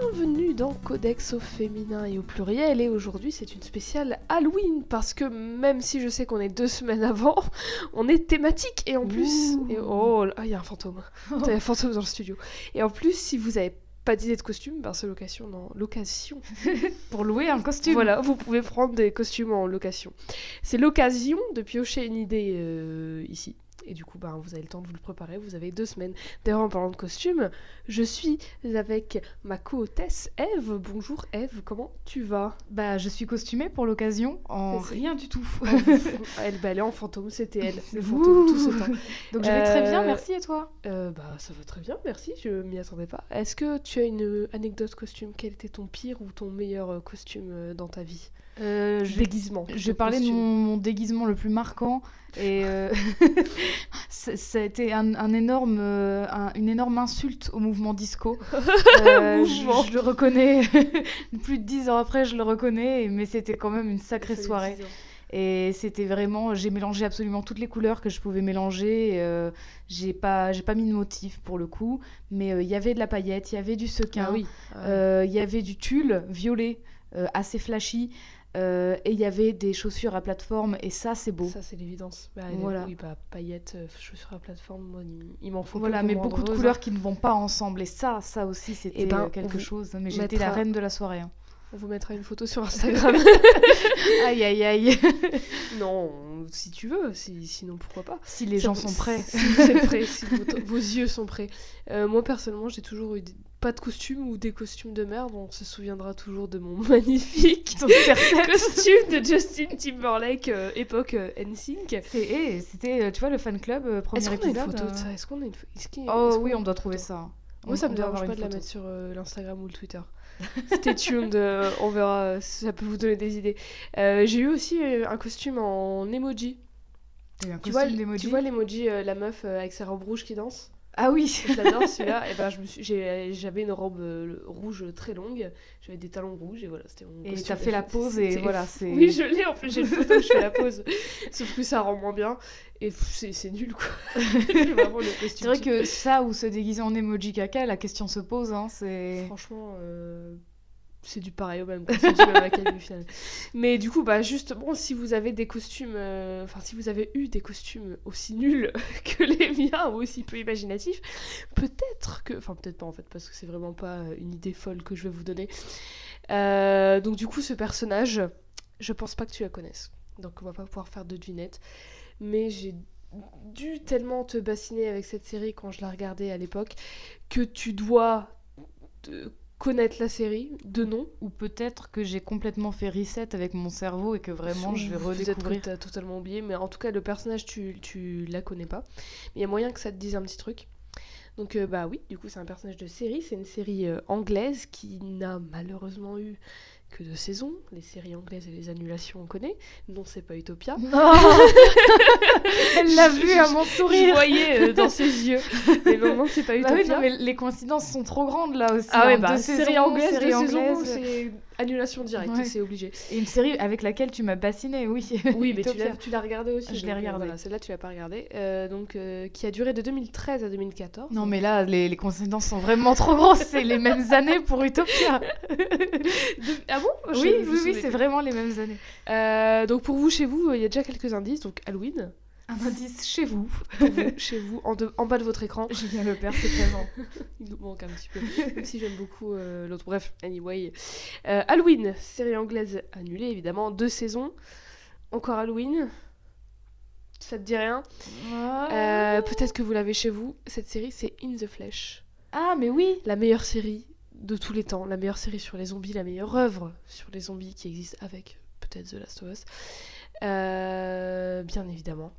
Bienvenue dans Codex au féminin et au pluriel et aujourd'hui c'est une spéciale Halloween parce que même si je sais qu'on est deux semaines avant, on est thématique et en plus... Ouh. Et oh, il y a un fantôme. Il y a un fantôme dans le studio. Et en plus si vous avez pas d'idée de costume, ben c'est l'occasion dans l'occasion. Pour louer un costume. Voilà, vous pouvez prendre des costumes en location. C'est l'occasion de piocher une idée euh, ici. Et du coup, ben, vous avez le temps de vous le préparer. Vous avez deux semaines. D'ailleurs, en parlant de costumes, je suis avec ma co-hôtesse Eve. Bonjour Eve, comment tu vas? Bah, je suis costumée pour l'occasion en rien du tout. elle, bah, elle est en fantôme, c'était elle, le fantôme, tout ce temps. Donc je vais très bien, Euh, merci et toi? Euh, bah, ça va très bien, merci, je m'y attendais pas. Est-ce que tu as une euh, anecdote costume? Quel était ton pire ou ton meilleur costume dans ta vie? Euh, Déguisement. je vais parler de mon, mon déguisement le plus marquant et euh, ça a été un, un énorme, euh, un- une énorme insulte au mouvement disco. Euh, je, Mouvement. je le reconnais. Plus de dix ans après, je le reconnais, mais c'était quand même une sacrée soirée. Et c'était vraiment, j'ai mélangé absolument toutes les couleurs que je pouvais mélanger. euh, j'ai pas, j'ai pas mis de motif pour le coup, mais euh, il y avait de la paillette, il y avait du sequin, Ah oui. Ah oui. euh, il y avait du tulle violet, assez flashy, euh, et il y avait des chaussures à plateforme. Et ça, c'est beau. Ça, c'est l'évidence. Bah, Voilà. Oui, bah, paillettes, euh, chaussures à plateforme, moi, il, m'en faut Voilà, mais beaucoup de couleurs qui ne vont pas ensemble. Et ça, ça aussi, c'était Eh ben, euh, quelque chose. Mais j'étais la mettra- reine de la soirée. hein. hein. On vous mettra une photo sur Instagram. aïe, aïe, aïe. non, si tu veux, si- sinon pourquoi pas. si les Ça gens sont prêts. Si vous êtes prêts, si vos, vos yeux sont prêts. Euh, moi, personnellement, j'ai toujours eu des- pas de costume ou des costumes de merde. On se souviendra toujours de mon magnifique costume de Justin Timberlake, euh, époque euh, NSYNC. C'est- eh, C'était, euh, tu vois, le fan club, euh, premier Est-ce qu'on a une épisode. photo de euh, ça? Est-ce qu'on a une photo est-ce qu'il- Oh est-ce oui, a on doit trouver ça. Moi, ça On- me on doit dérange avoir pas une de la photo. mettre sur euh, l'Instagram ou le Twitter. Stay tuned, euh, on verra euh, ça peut vous donner des idées. Euh, J'ai eu aussi euh, un costume en emoji. T'as eu un Tu vois, costume d'emoji tu vois l'emoji, euh, la meuf euh, avec sa robe rouge qui danse? Ah oui. Je l'adore celui-là. Et ben, je me suis- j'ai- j'avais une robe euh, rouge très longue, j'avais des talons rouges et voilà, c'était mon Et t'as fait la pause et voilà, c'est. Oui, je l'ai en plus, j'ai une photo où je fais la pause. Sauf que ça rend moins bien et c'est nul quoi. c'est vraiment le costume. C'est vrai que ça ou se déguiser en emoji caca, la question se pose. Hein, c'est. Franchement, euh, c'est du pareil au même. C'est final. Mais du coup, bah justement, si vous avez des costumes, euh, enfin si vous avez eu des costumes aussi nuls que les miens ou aussi peu imaginatifs, peut-être que, enfin peut-être pas en fait, parce que c'est vraiment pas une idée folle que je vais vous donner. Euh, donc du coup, ce personnage, je pense pas que tu la connaisses. Donc on va pas pouvoir faire de devinette. Mais j'ai dû tellement te bassiner avec cette série quand je la regardais à l'époque que tu dois te connaître la série de nom. Ou peut-être que j'ai complètement fait reset avec mon cerveau et que vraiment je vais Peut-être que redécouvrir. t'as totalement oublié, mais en tout cas, le personnage, tu, tu la connais pas. Mais il y a moyen que ça te dise un petit truc. Donc, euh, bah oui, du coup, c'est un personnage de série. C'est une série euh, anglaise qui n'a malheureusement eu que deux saisons. Les séries anglaises et les annulations, on connaît. Non, c'est pas Utopia. Non Elle l'a vu à mon Je sourire voyais euh, dans ses yeux. Mais non, c'est pas Bah Utopia. oui, non, mais les coïncidences sont trop grandes là aussi. Ah ouais, hein. bah, Deux série anglaise, série anglaise. Annulation directe, Ouais. c'est obligé. Et une série avec laquelle tu m'as bassiné, oui. Oui, mais tu l'as, tu l'as regardé aussi. Je l'ai euh, regardé. voilà, celle-là, tu l'as pas regardée. Euh, donc, euh, qui a duré de 2013 à 2014. Non, mais là, les, les coïncidences sont vraiment trop grosses. C'est les mêmes années pour Utopia. De- Ah bon? Je- oui, je oui, oui, c'est vraiment les mêmes années. Euh, donc, pour vous, chez vous, il y a déjà quelques indices. Donc, Halloween, Un indice chez vous. chez vous, en, de- en bas de votre écran. Julien Lepers, c'est vraiment. Il nous manque un petit peu. Même si j'aime beaucoup euh, l'autre. Bref, anyway. Euh, Halloween, série anglaise annulée, évidemment. Deux saisons. Encore Halloween? Ça te dit rien? Euh, Peut-être que vous l'avez chez vous. Cette série, c'est In the Flesh. Ah, mais oui. la meilleure série de tous les temps, la meilleure série sur les zombies, la meilleure œuvre sur les zombies qui existe avec peut-être The Last of Us. Euh, bien évidemment.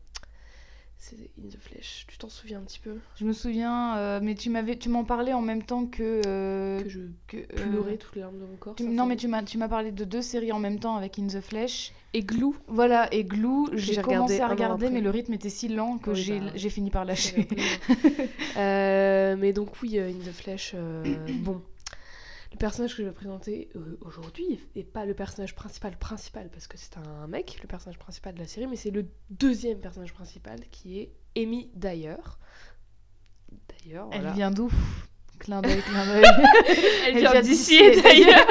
C'est In the Flesh. Tu t'en souviens un petit peu? Je me souviens, euh, mais tu m'avais, tu m'en parlais en même temps que. euh, Que je que, euh, pleurais toutes les larmes de mon corps. tu- non, mais tu m'as, tu m'as parlé de deux séries en même temps avec In the Flesh. Et Glue. Voilà, et Glue, j'ai commencé à regarder, mais le rythme était si lent que j'ai, bah, j'ai fini par lâcher. Euh, mais donc oui, euh, In the Flesh, euh, bon. Le personnage que je vais présenter euh, aujourd'hui n'est pas le personnage principal principal parce que c'est un mec, le personnage principal de la série, mais c'est le deuxième personnage principal qui est Amy Dyer. D'ailleurs, Elle vient d'où? Clin d'œil, clin d'œil. Elle Elle vient vient d'ici et d'ailleurs.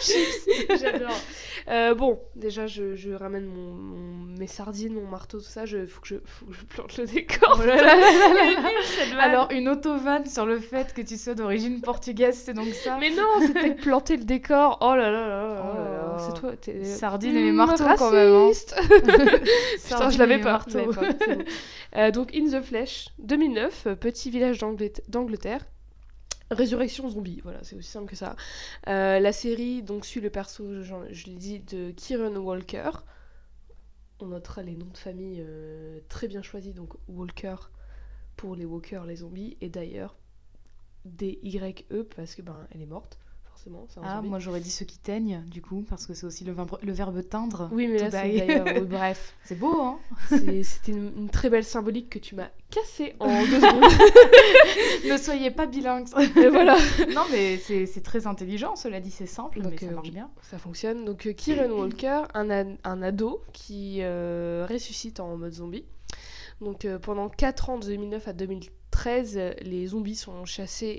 J'adore. Euh, bon, déjà, je, je ramène mon, mon- mes sardines, mon marteau, tout ça. Il faut, que je- faut que je plante le décor. Oh là là là là là là. Cette vanne. Alors, une autovanne sur le fait que tu sois d'origine portugaise, c'est donc ça? Mais non, c'était planter le décor. Oh là là là là. Oh là là. C'est toi. t'es- Sardines et les Mmh, marteaux, quand même, hein. Putain, Sardines je l'avais et pas. bon. Euh, donc, In the Flesh, 2009, euh, petit village d'Anglet- d'Angleterre. Résurrection zombie, voilà, c'est aussi simple que ça. Euh, la série donc suit le perso, je l'ai dit, de Kieran Walker. On notera les noms de famille euh, très bien choisis, donc Walker pour les walkers, les zombies, et d'ailleurs D-Y-E parce que ben elle est morte, forcément. Ah, zombie. moi j'aurais dit ceux qui teignent, du coup, parce que c'est aussi le, verbe teindre. Oui, mais là c'est d'ailleurs. oui, bref, C'est beau, hein c'était une, une très belle symbolique que tu m'as cassée en deux secondes. Ne soyez pas bilingues. Et voilà. non, mais c'est très intelligent, cela dit, c'est simple, Donc, mais ça euh, marche bien. Ça fonctionne. Donc euh, Kieran Walker, un, ado qui euh, ressuscite en mode zombie. Donc euh, pendant 4 ans, de 2009 à 2013, euh, les zombies sont chassés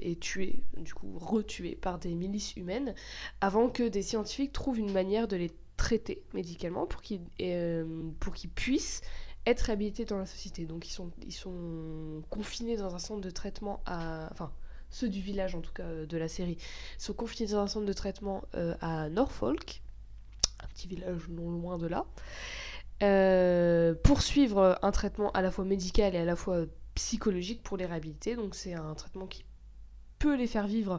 et, tués, du coup retués par des milices humaines, avant que des scientifiques trouvent une manière de les traiter médicalement pour qu'ils euh, puissent être réhabilités dans la société. Donc ils sont, confinés dans un centre de traitement à... Enfin, ceux du village en tout cas euh, de la série sont confinés dans un centre de traitement euh, à Norfolk, un petit village non loin de là, pour suivre un traitement à la fois médical et à la fois psychologique pour les réhabiliter. Donc c'est un traitement qui peut les faire vivre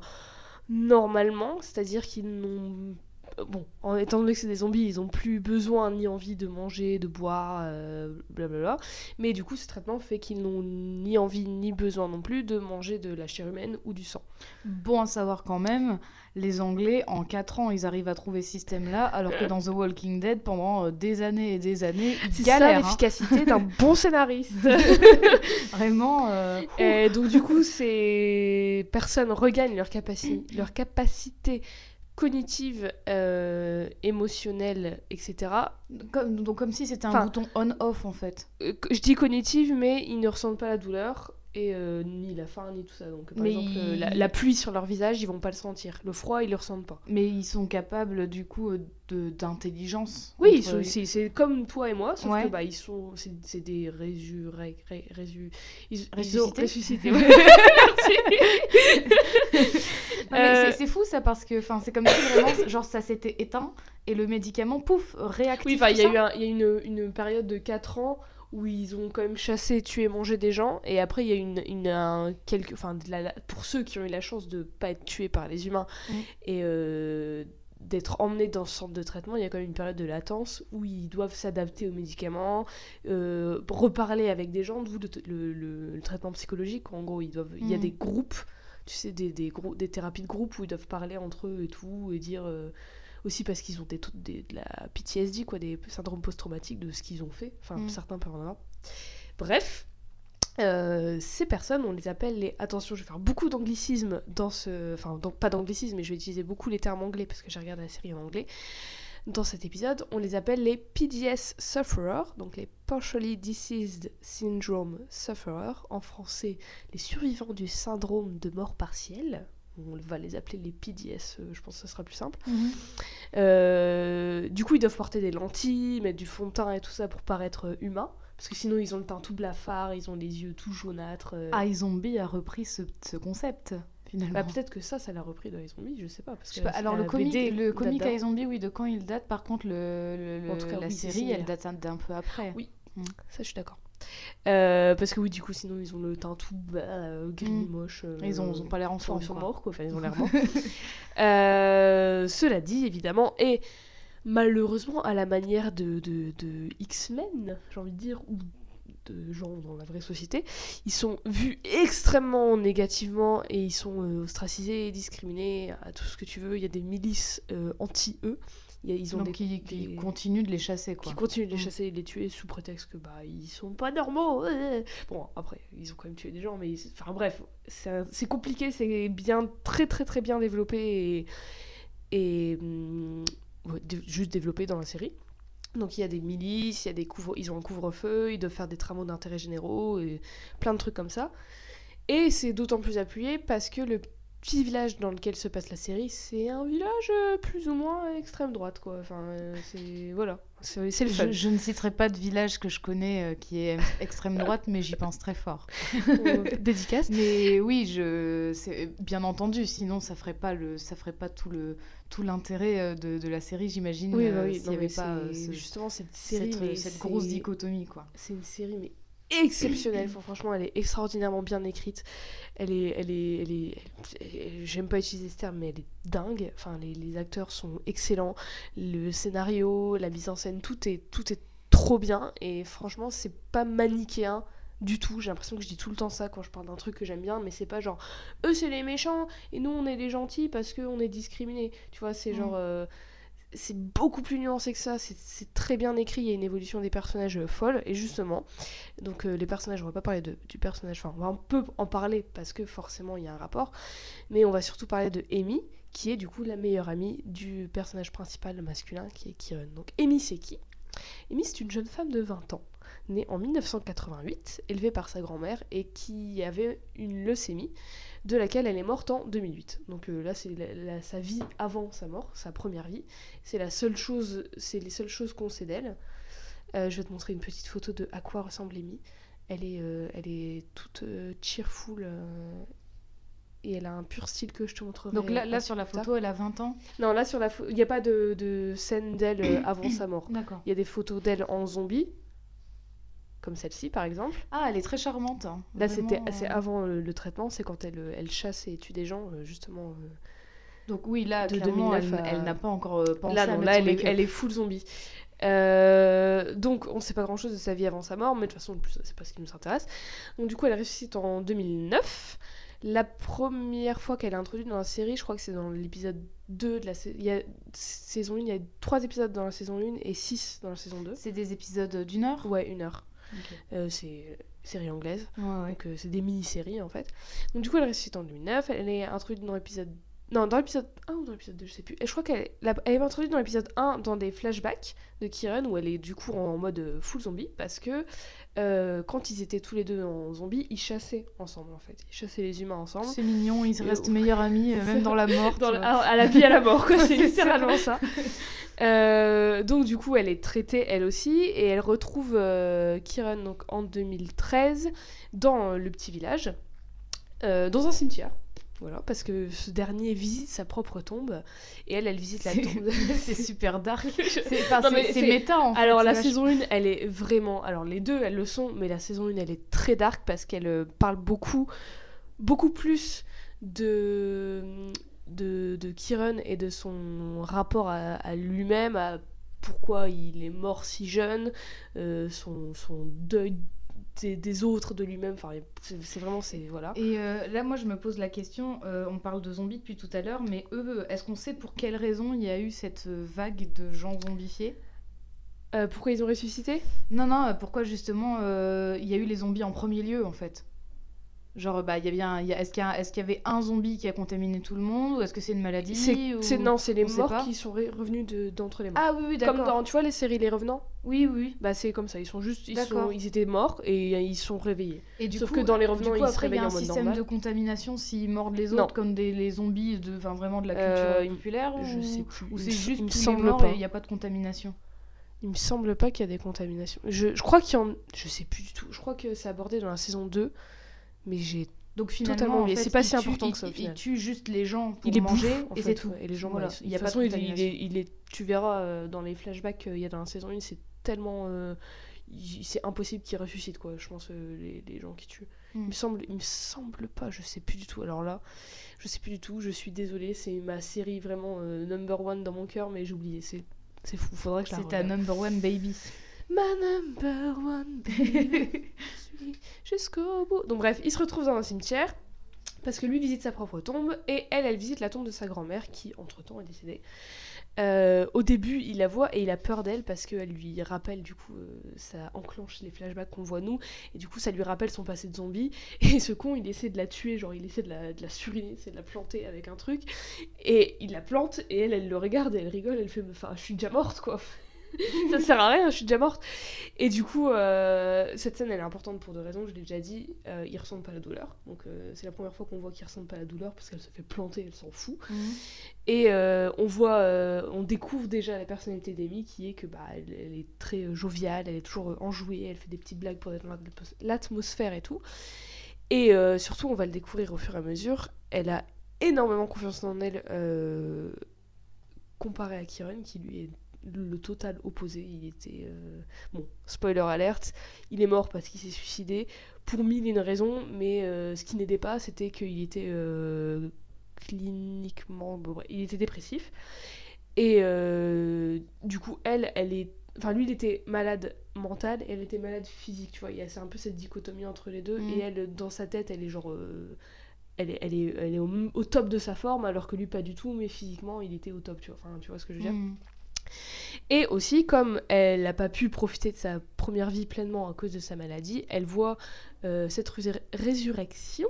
normalement, c'est-à-dire qu'ils n'ont bon, en étant donné que c'est des zombies, ils n'ont plus besoin ni envie de manger, de boire, euh, blablabla. Mais du coup, ce traitement fait qu'ils n'ont ni envie ni besoin non plus de manger de la chair humaine ou du sang. Bon à savoir quand même, les Anglais, en 4 ans, ils arrivent à trouver ce système-là, alors que dans The Walking Dead, pendant euh, des années et des années, ils C'est ça galèrent. hein. l'efficacité d'un bon scénariste. Vraiment. euh. Et donc du coup, ces personnes regagnent leur, capaci- leur capacité cognitive, euh, émotionnelle, etc. Comme, donc comme si c'était un Enfin- bouton on-off en fait. Euh, je dis cognitive, mais ils ne ressentent pas la douleur et euh, ni la faim ni tout ça. Donc par Mais exemple, la, pluie sur leur visage, ils vont pas le sentir. Le froid, ils le ressentent pas. Mais ils sont capables du coup d'intelligence. Oui, entre- c'est comme toi et moi, sauf Ouais. que bah ils sont, c'est des résurrec, ré- résu, ils, ils ont Ressuscités ouais. Euh, c'est- fou ça parce que enfin c'est comme si vraiment genre ça s'était éteint et le médicament pouf réactif. Oui, il y a eu un- il y a une, une période de 4 ans où ils ont quand même chassé, tué, mangé des gens, et après il y a une, une un, quelque, enfin, pour ceux qui ont eu la chance de pas être tués par les humains Mm. et euh, d'être emmenés dans ce centre de traitement, il y a quand même une période de latence où ils doivent s'adapter aux médicaments, euh, reparler avec des gens, d'où le, le- le- le traitement psychologique. En gros, ils doivent, il y a Mm. des groupes, tu sais, des, des, grou- des thérapies de groupe où ils doivent parler entre eux et tout, et dire. euh, aussi parce qu'ils ont des, des- de la PTSD, quoi, des syndromes post-traumatiques de ce qu'ils ont fait. Enfin, Mm. certains peuvent en avoir. Bref, euh, ces personnes, on les appelle les. Attention, je vais faire beaucoup d'anglicisme dans ce. Enfin, donc pas d'anglicisme, mais je vais utiliser beaucoup les termes anglais parce que j'ai regardé la série en anglais. Dans cet épisode, on les appelle les PDS sufferers, donc les Partially Deceased Syndrome Sufferers, en français les survivants du syndrome de mort partielle. On va les appeler les PDS, euh, je pense que ce sera plus simple. Mhm. Euh, du coup, ils doivent porter des lentilles, mettre du fond de teint et tout ça pour paraître euh, humains. Parce que sinon, ils ont le teint tout blafard, ils ont les yeux tout jaunâtres. euh. iZombie a repris ce, ce concept finalement. Bah, peut-être que ça, ça l'a repris dans les zombies, je sais pas. Parce Je sais que pas, la- alors la le comic, BD le date comic d'avant. iZombie, oui, de quand il date. Par contre, le, le- En tout cas, la oui, série, elle date un- d'un peu après. Oui. Ça, je suis d'accord. Euh, parce que oui, du coup, sinon, ils ont le teint tout bah, euh, gris, Mm. moche. euh, Ils ont, ils ont pas l'air en forme. ils sont quoi. morts, quoi. Enfin, ils ont l'air morts. Euh, cela dit, évidemment, et malheureusement, à la manière de, de, de X-Men, j'ai envie de dire, ou de gens dans la vraie société, ils sont vus extrêmement négativement et ils sont euh, ostracisés, discriminés, à tout ce que tu veux. Il y a des milices euh, anti-eux. Ils ont Donc des, qui, qui des- continuent de les chasser quoi. qui continuent de les Mm. chasser et de les tuer sous prétexte que bah ils sont pas normaux. ouais. Bon après ils ont quand même tué des gens mais ils- enfin bref c'est compliqué c'est bien très très très bien développé et, et dé- juste développé dans la série. Donc il y a des milices, il y a des couvre ils ont un couvre-feu, ils doivent faire des travaux d'intérêt généraux et plein de trucs comme ça. Et c'est d'autant plus appuyé parce que le petit village dans lequel se passe la série, c'est un village euh, plus ou moins extrême droite, quoi. Enfin, euh, c'est voilà, c'est le fun. Je, je ne citerai pas de village que je connais euh, qui est extrême droite, mais j'y pense très fort. Dédicace. Mais oui, je, bien entendu. Sinon, ça ferait pas le, ça ferait pas tout le, tout l'intérêt de, de la série, j'imagine. Oui, bah oui, s'il non, y avait pas ce- justement cette série, cette, grosse dichotomie, quoi. C'est une série mais exceptionnelle. Enfin, franchement, elle est extraordinairement bien écrite. Elle est, elle est, elle est. J'aime pas utiliser ce terme, mais elle est dingue. Enfin, les, les acteurs sont excellents. Le scénario, la mise en scène, tout est, tout est trop bien. Et franchement, c'est pas manichéen du tout. J'ai l'impression que je dis tout le temps ça quand je parle d'un truc que j'aime bien, mais c'est pas genre eux c'est les méchants et nous on est les gentils parce qu'on est discriminés. Tu vois, c'est Mm. genre. euh, c'est beaucoup plus nuancé que ça, c'est- très bien écrit, il y a une évolution des personnages euh, folle, et justement, donc euh, les personnages, on va pas parler de, du personnage, enfin on va un peu en parler parce que forcément il y a un rapport, mais on va surtout parler de Amy, qui est du coup la meilleure amie du personnage principal masculin qui est Kieran. Donc Amy c'est qui? Amy c'est une jeune femme de 20 ans, née en 1988, élevée par sa grand-mère et qui avait une leucémie de laquelle elle est morte en 2008. Donc euh, là, c'est sa vie avant sa mort, sa première vie. C'est la seule chose, c'est les seules choses qu'on sait d'elle. Euh, je vais te montrer une petite photo de à quoi ressemble Amy. Elle est, euh, elle est toute cheerful et elle a un pur style que je te montrerai. Donc là, là sur la tard. photo, elle a 20 ans? Non, là sur la photo, il n'y a pas de, de scène d'elle avant sa mort. D'accord. Il y a des photos d'elle en zombie, comme celle-ci par exemple. Ah, elle est très charmante. hein. Là, c'était, c'est euh, avant le, le traitement, c'est quand elle, euh, elle chasse et tue des gens, euh, justement. euh, Donc oui, là, de elle, 2009 à- elle n'a pas encore euh, pensé Là, à non, là, elle est, elle est full zombie. Euh, donc, on sait pas grand chose de sa vie avant sa mort, mais de toute façon, c'est pas ce qui nous intéresse. Donc, du coup, elle ressuscite en 2009. La première fois qu'elle est introduite dans la série, je crois que c'est dans l'épisode 2 de la il y a, saison 1. Il y a 3 épisodes dans la saison 1 et 6 dans la saison 2. C'est des épisodes d'une heure? Ouais, une heure. Ok. Euh, c'est série anglaise. Ouais, ouais. Donc euh, c'est des mini-séries en fait. Donc du coup elle ressuscite en 2009, elle est introduite dans l'épisode... Non, dans l'épisode 1 ou dans l'épisode 2, je sais plus. Et je crois qu'elle elle est introduite dans l'épisode 1 dans des flashbacks de Kieran où elle est du coup en mode euh, full zombie parce que euh, quand ils étaient tous les deux en zombie, ils chassaient ensemble en fait. Ils chassaient les humains ensemble. C'est mignon, ils restent meilleurs amis, euh, même dans la mort. Dans tu la- vois. à, à la vie à la mort, quoi. c'est littéralement ça. Euh, donc du coup, elle est traitée elle aussi et elle retrouve euh, Kieran donc en 2013 dans le petit village, dans un cimetière. Voilà, parce que ce dernier visite sa propre tombe et elle, elle visite la tombe. C'est super dark. C'est enfin, méta en fait. Alors la saison 1, elle est vraiment... Alors les deux, elles le sont, mais la saison 1, elle est très dark parce qu'elle euh, parle beaucoup, beaucoup plus de, de, de Kieran et de son rapport à, à lui-même, à pourquoi il est mort si jeune, euh, son, son deuil des, des autres, de lui-même. Enfin, c'est vraiment... c'est Voilà. Et euh, là, moi, je me pose la question. euh, on parle de zombies depuis tout à l'heure, mais eux, est-ce qu'on sait pour quelle raison il y a eu cette euh, vague de gens zombifiés? Euh, pourquoi ils ont ressuscité? Non, non. Pourquoi justement il y a eu les zombies en premier lieu, en fait? Genre, bah, y y a- est-ce qu'il y, est-ce qu'il y avait un zombie qui a contaminé tout le monde, ou est-ce que c'est une maladie C'est ou- Non, c'est les on morts qui sont re- revenus de- d'entre les morts. Ah oui, oui, Comme d'accord. dans, tu vois, les séries Les Revenants? Oui, oui. Bah c'est comme ça, ils sont juste, ils, sont, ils étaient morts et euh, ils sont réveillés. Et du Sauf coup, que dans les du revenants, coup, ils se après, il y réveillent a un en mode système normal. de contamination s'ils mordent les Non. autres, comme des, les zombies, de, enfin, vraiment de la culture Euh, populaire Je ou... sais plus. Ou c'est juste il tous les morts pas. et il n'y a pas de contamination Il me semble pas qu'il y a des contaminations. Je, je crois qu'il y en, je sais plus du tout. Je crois que c'est abordé dans la saison 2, mais j'ai, Donc finalement, en fait, C'est pas il si important il- que ça, au il, tue juste les gens pour il est manger bouffe, en et c'est tout. Et les gens, Voilà. Il de y a toute pas façon, de il, il est, il est, tu verras euh, dans les flashbacks qu'il y a dans la saison 1, c'est tellement, euh, il- c'est impossible qu'ils ressuscitent quoi. Je pense euh, les, les gens qui tuent. Il Mm. me semble, il me semble pas. Je sais plus du tout. Alors là, je sais plus du tout. Je suis désolée. C'est ma série vraiment euh, number one dans mon cœur, mais j'ai oublié. C'est, c'est fou. Faudrait que je la C'est ta number one baby. Ma number one baby, jusqu'au bout. Donc bref, il se retrouve dans un cimetière parce que lui visite sa propre tombe et elle, elle visite la tombe de sa grand-mère qui, entre-temps, est décédée. Euh, au début, il la voit et il a peur d'elle parce qu'elle lui rappelle, du coup, euh, ça enclenche les flashbacks qu'on voit nous et du coup, ça lui rappelle son passé de zombie. Et ce con, il essaie de la tuer, genre il essaie de la, la suriner, c'est de la planter avec un truc et il la plante et elle, elle le regarde et elle rigole, elle fait, enfin, je suis déjà morte quoi. ça sert à rien, je suis déjà morte. Et du coup, euh, cette scène, elle est importante pour deux raisons, je l'ai déjà dit. Euh, il ressent pas la douleur. Donc, euh, c'est la première fois qu'on voit qu'il ressent pas la douleur parce qu'elle se fait planter, elle s'en fout. Mhm. Et euh, on voit, on découvre déjà la personnalité d'Amy qui est que bah, elle, elle est très joviale, elle est toujours enjouée, elle fait des petites blagues pour détendre l'atmosphère et tout. Et surtout, on va le découvrir au fur et à mesure, elle a énormément confiance en elle euh, comparé à Kieran qui lui est le total opposé. Il était. euh, Bon, spoiler alerte, il est mort parce qu'il s'est suicidé pour mille et une raisons, mais euh, ce qui n'aidait pas, c'était qu'il était euh, cliniquement. bon, bref, il était dépressif. Et du coup, elle, elle est. Enfin, lui, il était malade mental et elle était malade physique, tu vois. Il y a c'est un peu cette dichotomie entre les deux. Mm. Et elle, dans sa tête, elle est genre. elle est, elle est, elle est au, au top de sa forme, alors que lui, pas du tout, mais physiquement, il était au top, tu vois. Enfin, tu vois ce que je veux dire? Mhm. Et aussi, comme elle n'a pas pu profiter de sa première vie pleinement à cause de sa maladie, elle voit euh, cette résur- résurrection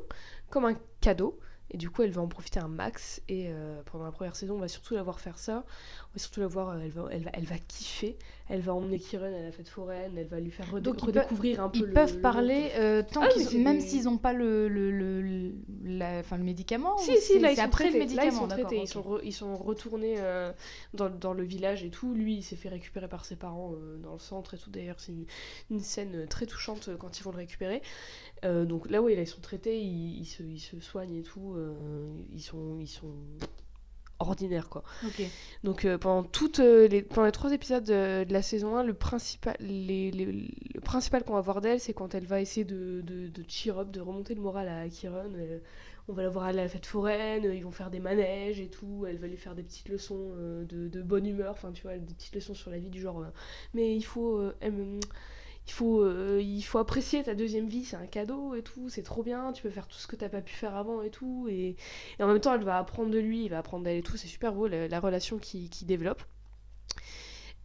comme un cadeau. Et du coup, elle va en profiter un max. Et euh, pendant la première saison, on va surtout la voir faire ça. On va surtout la voir, euh, elle va, elle va, elle va kiffer. Elle va emmener Kieran à la fête foraine. Elle va lui faire redécouvrir un peu Ils le- peuvent le parler euh, tant Ah, qu'ils même s'ils n'ont pas le, le, la- enfin, le médicament Si, si, là, ils sont après traités. le Là, médicament. ils sont. Ils, sont re- ils sont retournés euh, dans, dans le village et tout. Lui, il s'est fait récupérer par ses parents dans le centre et tout. D'ailleurs, c'est une, une scène très touchante quand ils vont le récupérer. Euh, donc là, oui, là, ils sont traités. Ils, ils se, ils se soignent et tout. euh, ils, sont, ils sont ordinaires, quoi. Donc euh, pendant, toutes, les, pendant les trois épisodes de, de la saison 1, le principal, les, les- le principal qu'on va voir d'elle, c'est quand elle va essayer de, de, de cheer up, de remonter le moral à. Euh, on va la voir aller à la fête foraine, ils vont faire des manèges et tout, elle va lui faire des petites leçons de, bonne humeur, enfin tu vois, des petites leçons sur la vie du genre, mais il faut... il faut, euh, il faut apprécier ta deuxième vie, c'est un cadeau et tout, c'est trop bien, tu peux faire tout ce que t'as pas pu faire avant et tout. Et, et en même temps, elle va apprendre de lui, il va apprendre d'elle et tout, c'est super beau la, la relation qui, qui développe.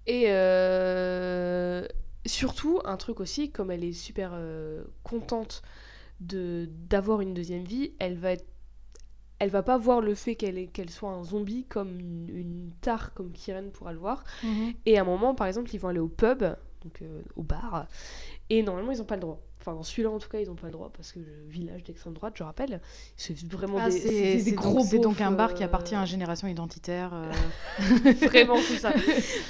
Et euh, surtout, un truc aussi, comme elle est super euh, contente de d'avoir une deuxième vie, elle va être elle va pas voir le fait qu'elle est- qu'elle soit un zombie comme une, une tare comme Kiren pourra le voir. Mhm. Et à un moment, par exemple, ils vont aller au pub, donc euh, au bar, et normalement, ils n'ont pas le droit. Enfin, dans celui-là, en tout cas, ils n'ont pas le droit, parce que le village d'extrême droite, je rappelle, c'est vraiment Ah, des, gros donc, c'est donc un bar euh, qui appartient à Génération Identitaire. euh. Vraiment, c'est ça.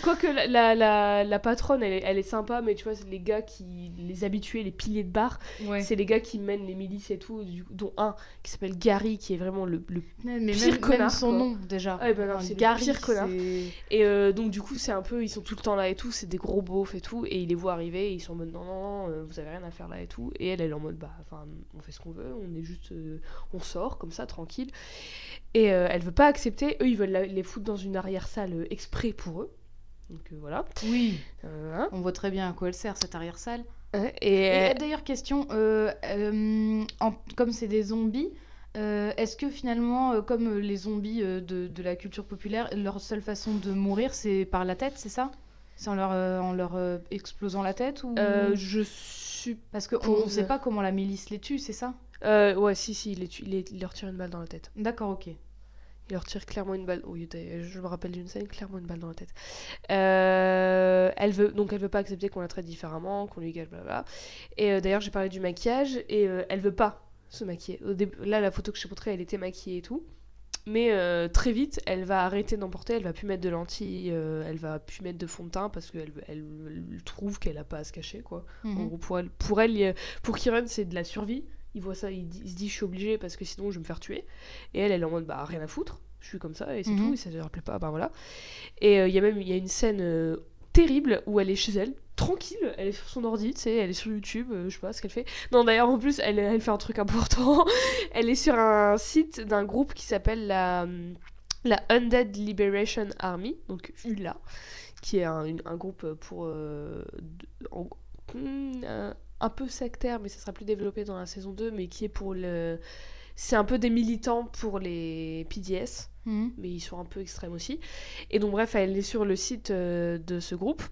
Quoique la, la, la, la patronne, elle est, elle est sympa, mais tu vois, c'est les gars qui. Les habitués, les piliers de bar, Ouais. c'est les gars qui mènent les milices et tout, du- dont un qui s'appelle Gary, qui est vraiment le, le Mais même, pire même connard, son quoi. nom déjà. Ah, bah non, Enfin, c'est le Gary, pire connard. Et euh, donc du coup c'est un peu, ils sont tout le temps là et tout, c'est des gros beaufs et tout, et il les voit arriver, et ils sont en mode non non non, euh, vous avez rien à faire là et tout, et elle elle est en mode bah enfin on fait ce qu'on veut, on est juste, euh, on sort comme ça tranquille, et euh, elle veut pas accepter, eux ils veulent la- les foutre dans une arrière salle euh, exprès pour eux, donc euh, voilà, Oui, hein. on voit très bien à quoi elle sert cette arrière-salle. Et, Et d'ailleurs, question, en- comme c'est des zombies, euh, est-ce que finalement, euh, comme les zombies euh, de, de la culture populaire, leur seule façon de mourir, c'est par la tête, c'est ça? C'est en leur, en leur explosant la tête ou... je suis, Parce qu'on ne sait pas comment la milice les tue, c'est ça? Euh, ouais si si, il, les tue- il, les- il leur tire une balle dans la tête. D'accord, ok. Il leur tire clairement une balle. Oui, d'ailleurs, je me rappelle d'une scène, clairement une balle dans la tête. Euh, elle veut donc elle veut pas accepter qu'on la traite différemment, qu'on lui gâche, blablabla. Et euh, d'ailleurs, j'ai parlé du maquillage et elle veut pas se maquiller. Au début, là, la photo que je t'ai montrée, elle était maquillée et tout. Mais euh, très vite, elle va arrêter d'en porter, elle va plus mettre de lentilles, euh, elle va plus mettre de fond de teint parce qu'elle elle, elle trouve qu'elle a pas à se cacher, quoi. En Mhm. gros, pour elle, pour, elle, pour Kieran, c'est de la survie. Il voit ça, il, se dit je suis obligée parce que sinon je vais me faire tuer. Et elle, elle est en mode bah rien à foutre, je suis comme ça et c'est Mhm. tout, et ça ne leur plaît pas, bah voilà. Et euh, il y a même il y a une scène terrible où elle est chez elle, tranquille, elle est sur son ordi, tu elle est sur YouTube, euh, je sais pas ce qu'elle fait. Non, d'ailleurs, en plus, elle, fait un truc important. elle est sur un site d'un groupe qui s'appelle la, la Undead Liberation Army, donc ULA, qui est un, un groupe pour. euh, hmm, un, un peu sectaire, mais ça sera plus développé dans la saison 2, mais qui est pour le. C'est un peu des militants pour les PDS Mhm. mais ils sont un peu extrêmes aussi. Et donc bref, elle est sur le site euh, de ce groupe.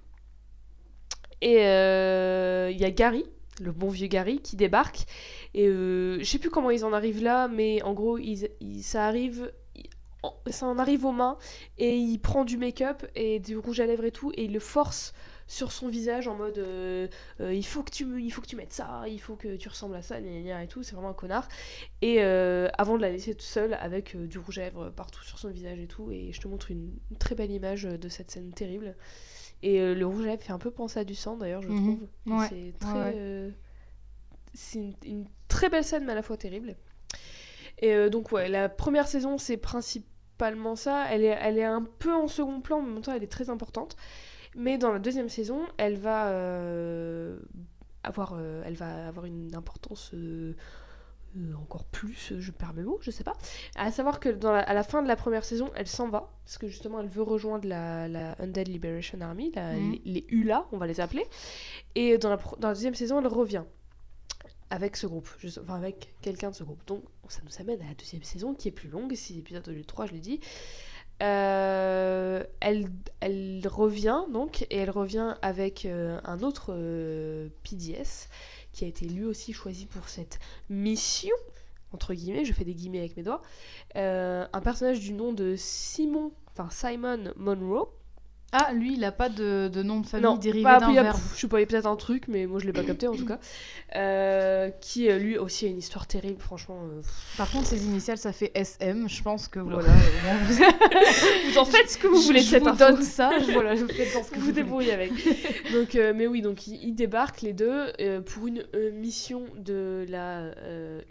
Et euh, il y a Gary, le bon vieux Gary, qui débarque. Et euh, je sais plus comment ils en arrivent là, mais en gros, ils, ça arrive ça en arrive aux mains et il prend du make-up et du rouge à lèvres et tout et il le force sur son visage en mode euh, euh, il faut que tu il faut que tu mettes ça il faut que tu ressembles à ça et tout c'est vraiment un connard. Et euh, avant de la laisser toute seule avec du rouge à lèvres partout sur son visage et tout et je te montre une, une très belle image de cette scène terrible. Et le rouge à lèvres fait un peu penser à du sang d'ailleurs je Mhm. trouve. Ouais, c'est très ouais, c'est une, une très belle scène mais à la fois terrible. Et donc ouais la première saison c'est principalement ça. Elle est, elle est un peu en second plan mais en même temps elle est très importante mais dans la deuxième saison elle va euh, avoir euh, elle va avoir une importance euh, encore plus, je perds mes mots, je sais pas. À savoir que dans la- à la fin de la première saison, elle s'en va, parce que justement, elle veut rejoindre la, la Undead Liberation Army, la- Mhm. les, les ULA, on va les appeler. Et dans la, pro- dans la deuxième saison, elle revient avec ce groupe, enfin avec quelqu'un de ce groupe. Donc ça nous amène à la deuxième saison qui est plus longue, 6 épisodes au lieu de 3, je l'ai dit. Euh, elle, revient donc, et elle revient avec euh, un autre euh, PDS qui a été lui aussi choisi pour cette mission, entre guillemets, je fais des guillemets avec mes doigts, un personnage du nom de Simon, enfin Simon Monroe. Ah, lui, il a pas de, de nom de famille Non, dérivé bah, d'un verbe. je sais pas, il y a peut-être un truc, mais moi je l'ai pas capté en tout cas. Euh, qui euh, lui aussi a une histoire terrible, franchement. euh. Par contre, ses initiales, ça fait SM. Je pense que voilà. euh, vous- vous en faites ce que vous je- voulez je cette vous info. donne ça. je- Voilà, je fais ce que vous débrouillez avec. Donc, mais oui, donc ils, débarquent les deux pour une mission de la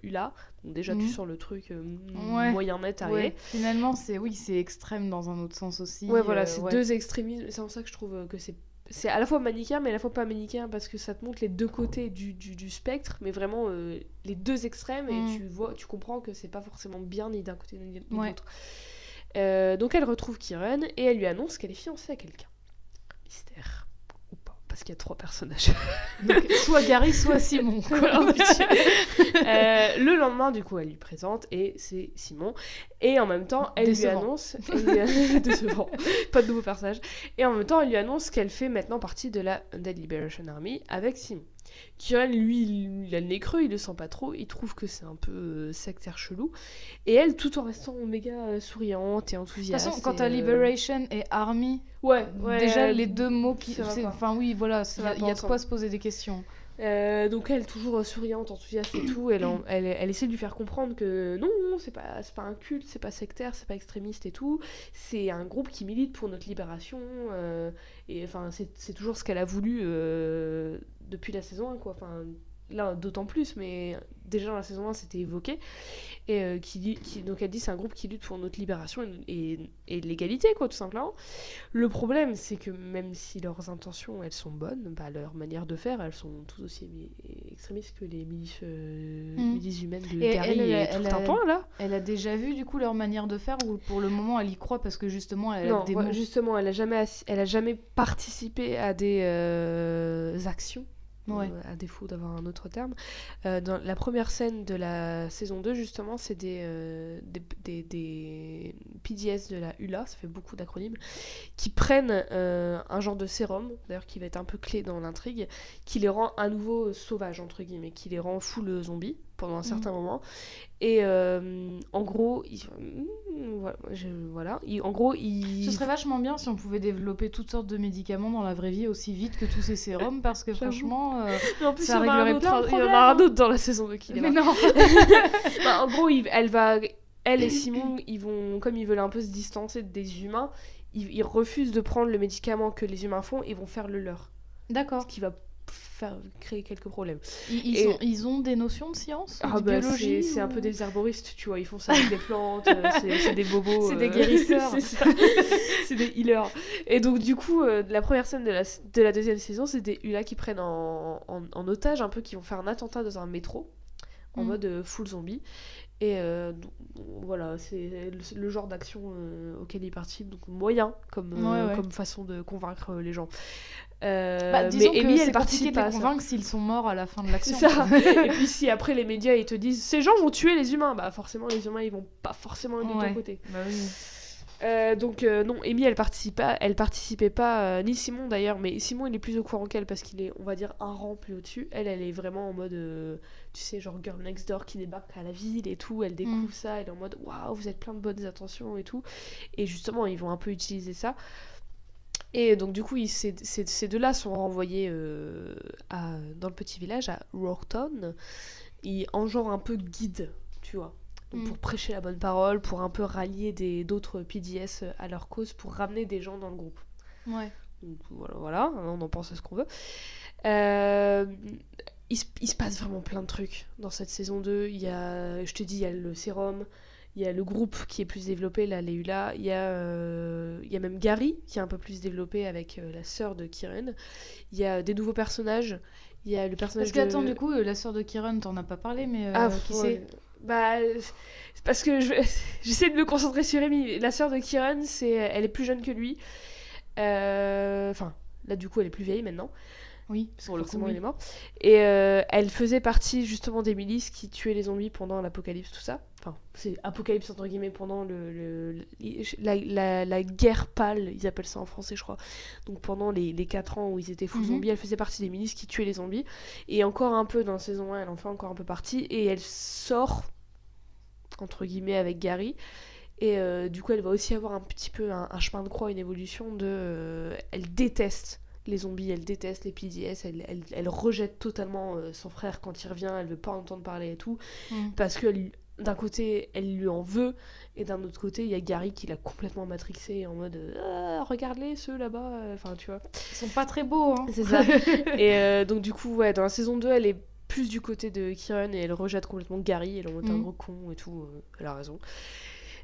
ULA. Donc déjà, tu Mhm. sens le truc euh, Ouais. moyen net. Ouais, finalement, c'est oui, c'est extrême dans un autre sens aussi. Ouais, voilà, euh, c'est ouais. deux extrémismes. C'est en ça que je trouve que c'est. C'est à la fois manichéen, mais à la fois pas manichéen, parce que ça te montre les deux côtés du, du, du spectre, mais vraiment euh, les deux extrêmes, et Mm. tu vois, tu comprends que c'est pas forcément bien ni d'un côté ni de l'autre. Donc elle retrouve Kiren, et elle lui annonce qu'elle est fiancée à quelqu'un. Mystère. Parce qu'il y a trois personnages. Donc, soit Gary, soit Simon. quoi. Euh, le lendemain, du coup, elle lui présente et c'est Simon. Et en même temps, elle Décevant. lui annonce. elle lui- Décevant. Pas de nouveau personnage. Et en même temps, elle lui annonce qu'elle fait maintenant partie de la Undead Liberation Army avec Simon. Kiran, lui, il, a le nez creux, il le sent pas trop, il trouve que c'est un peu euh, sectaire chelou. Et elle, tout en restant méga euh, souriante et De toute enthousiaste. façon, quand t'as euh, Liberation et Army, Ouais, ouais, déjà euh, les deux mots qui. Enfin, oui, voilà, il y a, y de quoi se poser des questions. Euh, donc elle, toujours souriante, enthousiaste et tout, elle, en- elle, elle essaie de lui faire comprendre que non, non, c'est pas, pas un culte, c'est pas sectaire, c'est pas extrémiste et tout, c'est un groupe qui milite pour notre libération, euh, et enfin c'est c'est toujours ce qu'elle a voulu euh, depuis la saison 1, quoi, enfin là d'autant plus, mais déjà dans la saison 1 c'était évoqué, et euh, qui, donc elle dit c'est un groupe qui lutte pour notre libération et, et- et l'égalité, quoi, tout simplement. Le problème, c'est que même si leurs intentions, elles sont bonnes, bah, leur manière de faire, elles sont tout aussi émi- extrémistes que les milices, euh, milices humaines de Et Gary elle, et elle, tout un a- point, là. Elle a déjà vu du coup leur manière de faire ou pour le moment elle y croit parce que justement elle a non, des ouais, mots? justement, elle a jamais, elle a jamais participé à des euh, actions. Euh, à défaut d'avoir un autre terme. Euh, dans la première scène de la saison 2, justement, c'est des, euh, PDS de la ULA, ça fait beaucoup d'acronymes, qui prennent euh, un genre de sérum, d'ailleurs qui va être un peu clé dans l'intrigue, qui les rend à nouveau sauvages, entre guillemets, qui les rend full zombie pendant un certain moment. Et euh, en gros, ils, mm, voilà, je- voilà, ils- en gros, ils... Ce serait vachement bien si on pouvait développer toutes sortes de médicaments dans la vraie vie aussi vite que tous ces sérums parce que franchement. euh, en plus, ça il y en a un réglerait autre, plein de il y en a problèmes, un hein. autre dans la saison 2 qui Mais non Bah, en gros, il- elle va, elle et Simon, ils vont, comme ils veulent un peu se distancer des humains, ils, ils refusent de prendre le médicament que les humains font et vont faire le leur, ce D'accord. qui va faire créer quelques problèmes. Ils, ils Et- ont, ils ont des notions de science Ah de bah, biologie c'est un peu des herboristes, tu vois, ils font ça avec des plantes, euh, c'est des bobos. C'est des euh, guérisseurs. c'est des healers. Et donc du coup, euh, la première scène de la, de la deuxième saison, c'est des Hula qui prennent en, en, en otage un peu, qui vont faire un attentat dans un métro, en Mm. mode full zombie. Et euh, voilà, c'est le, le genre d'action euh, auquel ils participent, donc moyen comme, euh, Ouais, ouais. comme façon de convaincre les gens. Bah, disons mais que Amy, elle participe de les à convaincre s'ils sont morts à la fin de l'action. Et puis si après les médias ils te disent ces gens vont tuer les humains, bah forcément les humains ils vont pas forcément être de Ouais. ton côté. Bah oui. Euh, donc euh, non, Amy elle participait pas, elle participait pas, euh, ni Simon d'ailleurs, mais Simon il est plus au courant qu'elle parce qu'il est, on va dire, un rang plus au-dessus. Elle, elle est vraiment en mode, tu sais, genre girl next door qui débarque à la ville et tout. Elle découvre Mm. ça, elle est en mode, waouh, vous êtes plein de bonnes intentions et tout. Et justement, ils vont un peu utiliser ça. Et donc du coup, ils- ces, ces- ces deux-là sont renvoyés à, dans le petit village à Rocktown, et en genre un peu guide, tu vois. Donc Mm. pour prêcher la bonne parole, pour un peu rallier des d'autres PDS à leur cause, pour ramener des gens dans le groupe. Ouais. Donc voilà, voilà, on en pense à ce qu'on veut. Euh, il, se, il se passe vraiment plein de trucs dans cette saison 2. Il y a, je te dis, il y a le sérum, il y a le groupe qui est plus développé, là, Leila. Il y, a, euh, il y a même Gary qui est un peu plus développé avec euh, la sœur de Kieran. Il y a des nouveaux personnages. Il y a le personnage Parce que, de... attends, du coup, la sœur de Kieran, t'en as pas parlé, mais Ah, qui c'est? Bah, c'est parce que je- j'essaie de me concentrer sur Amy. La sœur de Kieran, c'est, elle est plus jeune que lui. Euh, Enfin, là du coup, elle est plus vieille maintenant. Oui, le coup, forcément, il est mort. Et euh, elle faisait partie justement des milices qui tuaient les zombies pendant l'apocalypse, tout ça. Enfin, c'est apocalypse entre guillemets pendant le, la, la- la guerre pâle, ils appellent ça en français, je crois. Donc pendant les, les 4 ans où ils étaient full Mhm. zombies, elle faisait partie des milices qui tuaient les zombies. Et encore un peu dans la saison 1, elle en fait encore un peu partie. Et elle sort, entre guillemets, avec Gary. Et euh, du coup, elle va aussi avoir un petit peu un, un chemin de croix, une évolution de. euh, elle déteste les zombies, elle déteste les PDS, elle, elle, elle rejette totalement euh, son frère quand il revient, elle veut pas entendre parler et tout. Mm. Parce que elle- d'un côté, elle lui en veut, et d'un autre côté, il y a Gary qui l'a complètement matrixé en mode Ah, Regarde-les, ceux là-bas. euh, Enfin, tu vois. Ils sont pas très beaux, hein. C'est ça. et euh, donc, du coup, ouais, dans la saison 2, elle est plus du côté de Kieran et elle rejette complètement Gary. Elle est en mode un Mhm. gros con et tout. euh, elle a raison.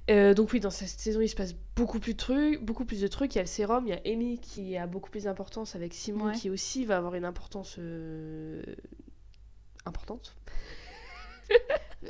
Euh, donc oui, dans cette saison, il se passe beaucoup plus de trucs, beaucoup plus de trucs. Il y a le sérum, il y a Amy qui a beaucoup plus d'importance avec Simon Ouais. qui aussi va avoir une importance euh, importante.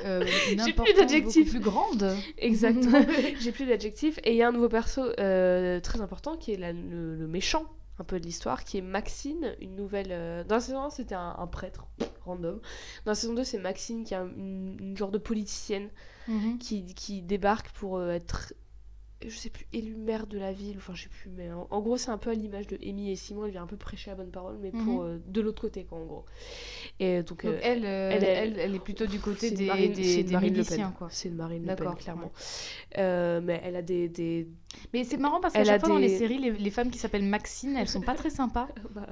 Euh, J'ai plus importance d'adjectif. beaucoup plus grande. Exactement. J'ai plus d'adjectifs. Et il y a un nouveau perso euh, très important qui est la- le, le méchant un peu de l'histoire, qui est Maxine, une nouvelle... euh, Dans la saison 1, c'était un, un prêtre random. Dans la saison 2, c'est Maxine qui est un- une, une genre de politicienne Mhm. qui, qui débarque pour être, je sais plus, élue maire de la ville, enfin je sais plus, mais en, en gros c'est un peu à l'image de Amy et Simon, elle vient un peu prêcher la bonne parole, mais pour Mhm. euh, de l'autre côté quoi en gros. Et donc, Donc euh, elle, euh, elle elle, est- elle, est plutôt du côté des, Marine, des, des Marine miliciens, Pen. quoi. C'est une Marine Le Pen, D'accord, clairement. ouais. Euh, mais elle a des... des... Mais c'est marrant parce qu'à chaque fois dans les des- séries, les, les femmes qui s'appellent Maxine, elles sont pas très sympas. bah,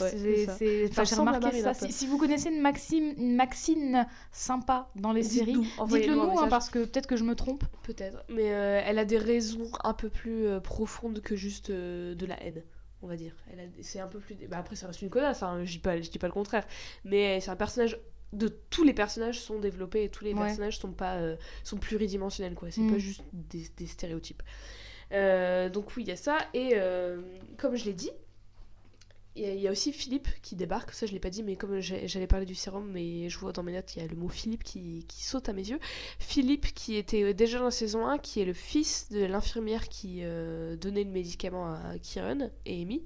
Ouais, C'est- enfin, J'ai remarqué ça. Si, si vous connaissez une Maxime, une Maxine sympa dans les séries, dites-le nous, hein, parce que peut-être que je me trompe. Peut-être, mais elle a des raisons un peu plus euh, profondes que juste euh, de la haine, on va dire. Elle a, c'est un peu plus. Bah, après, ça reste une connasse, hein, je dis pas, je dis pas le contraire. Mais c'est un personnage. De tous les personnages sont développés et tous les Ouais. personnages sont pas euh, sont pluridimensionnels quoi. C'est Mm. pas juste des, des stéréotypes. Euh, donc oui, il y a ça et euh, comme je l'ai dit, il y, a- aussi Philippe qui débarque. Ça, je l'ai pas dit, mais comme j'allais parler du sérum, mais je vois dans mes notes, il y a le mot Philippe qui, saute à mes yeux. Philippe, qui était déjà dans la saison 1, qui est le fils de l'infirmière qui euh, donnait le médicament à Kieran et Amy.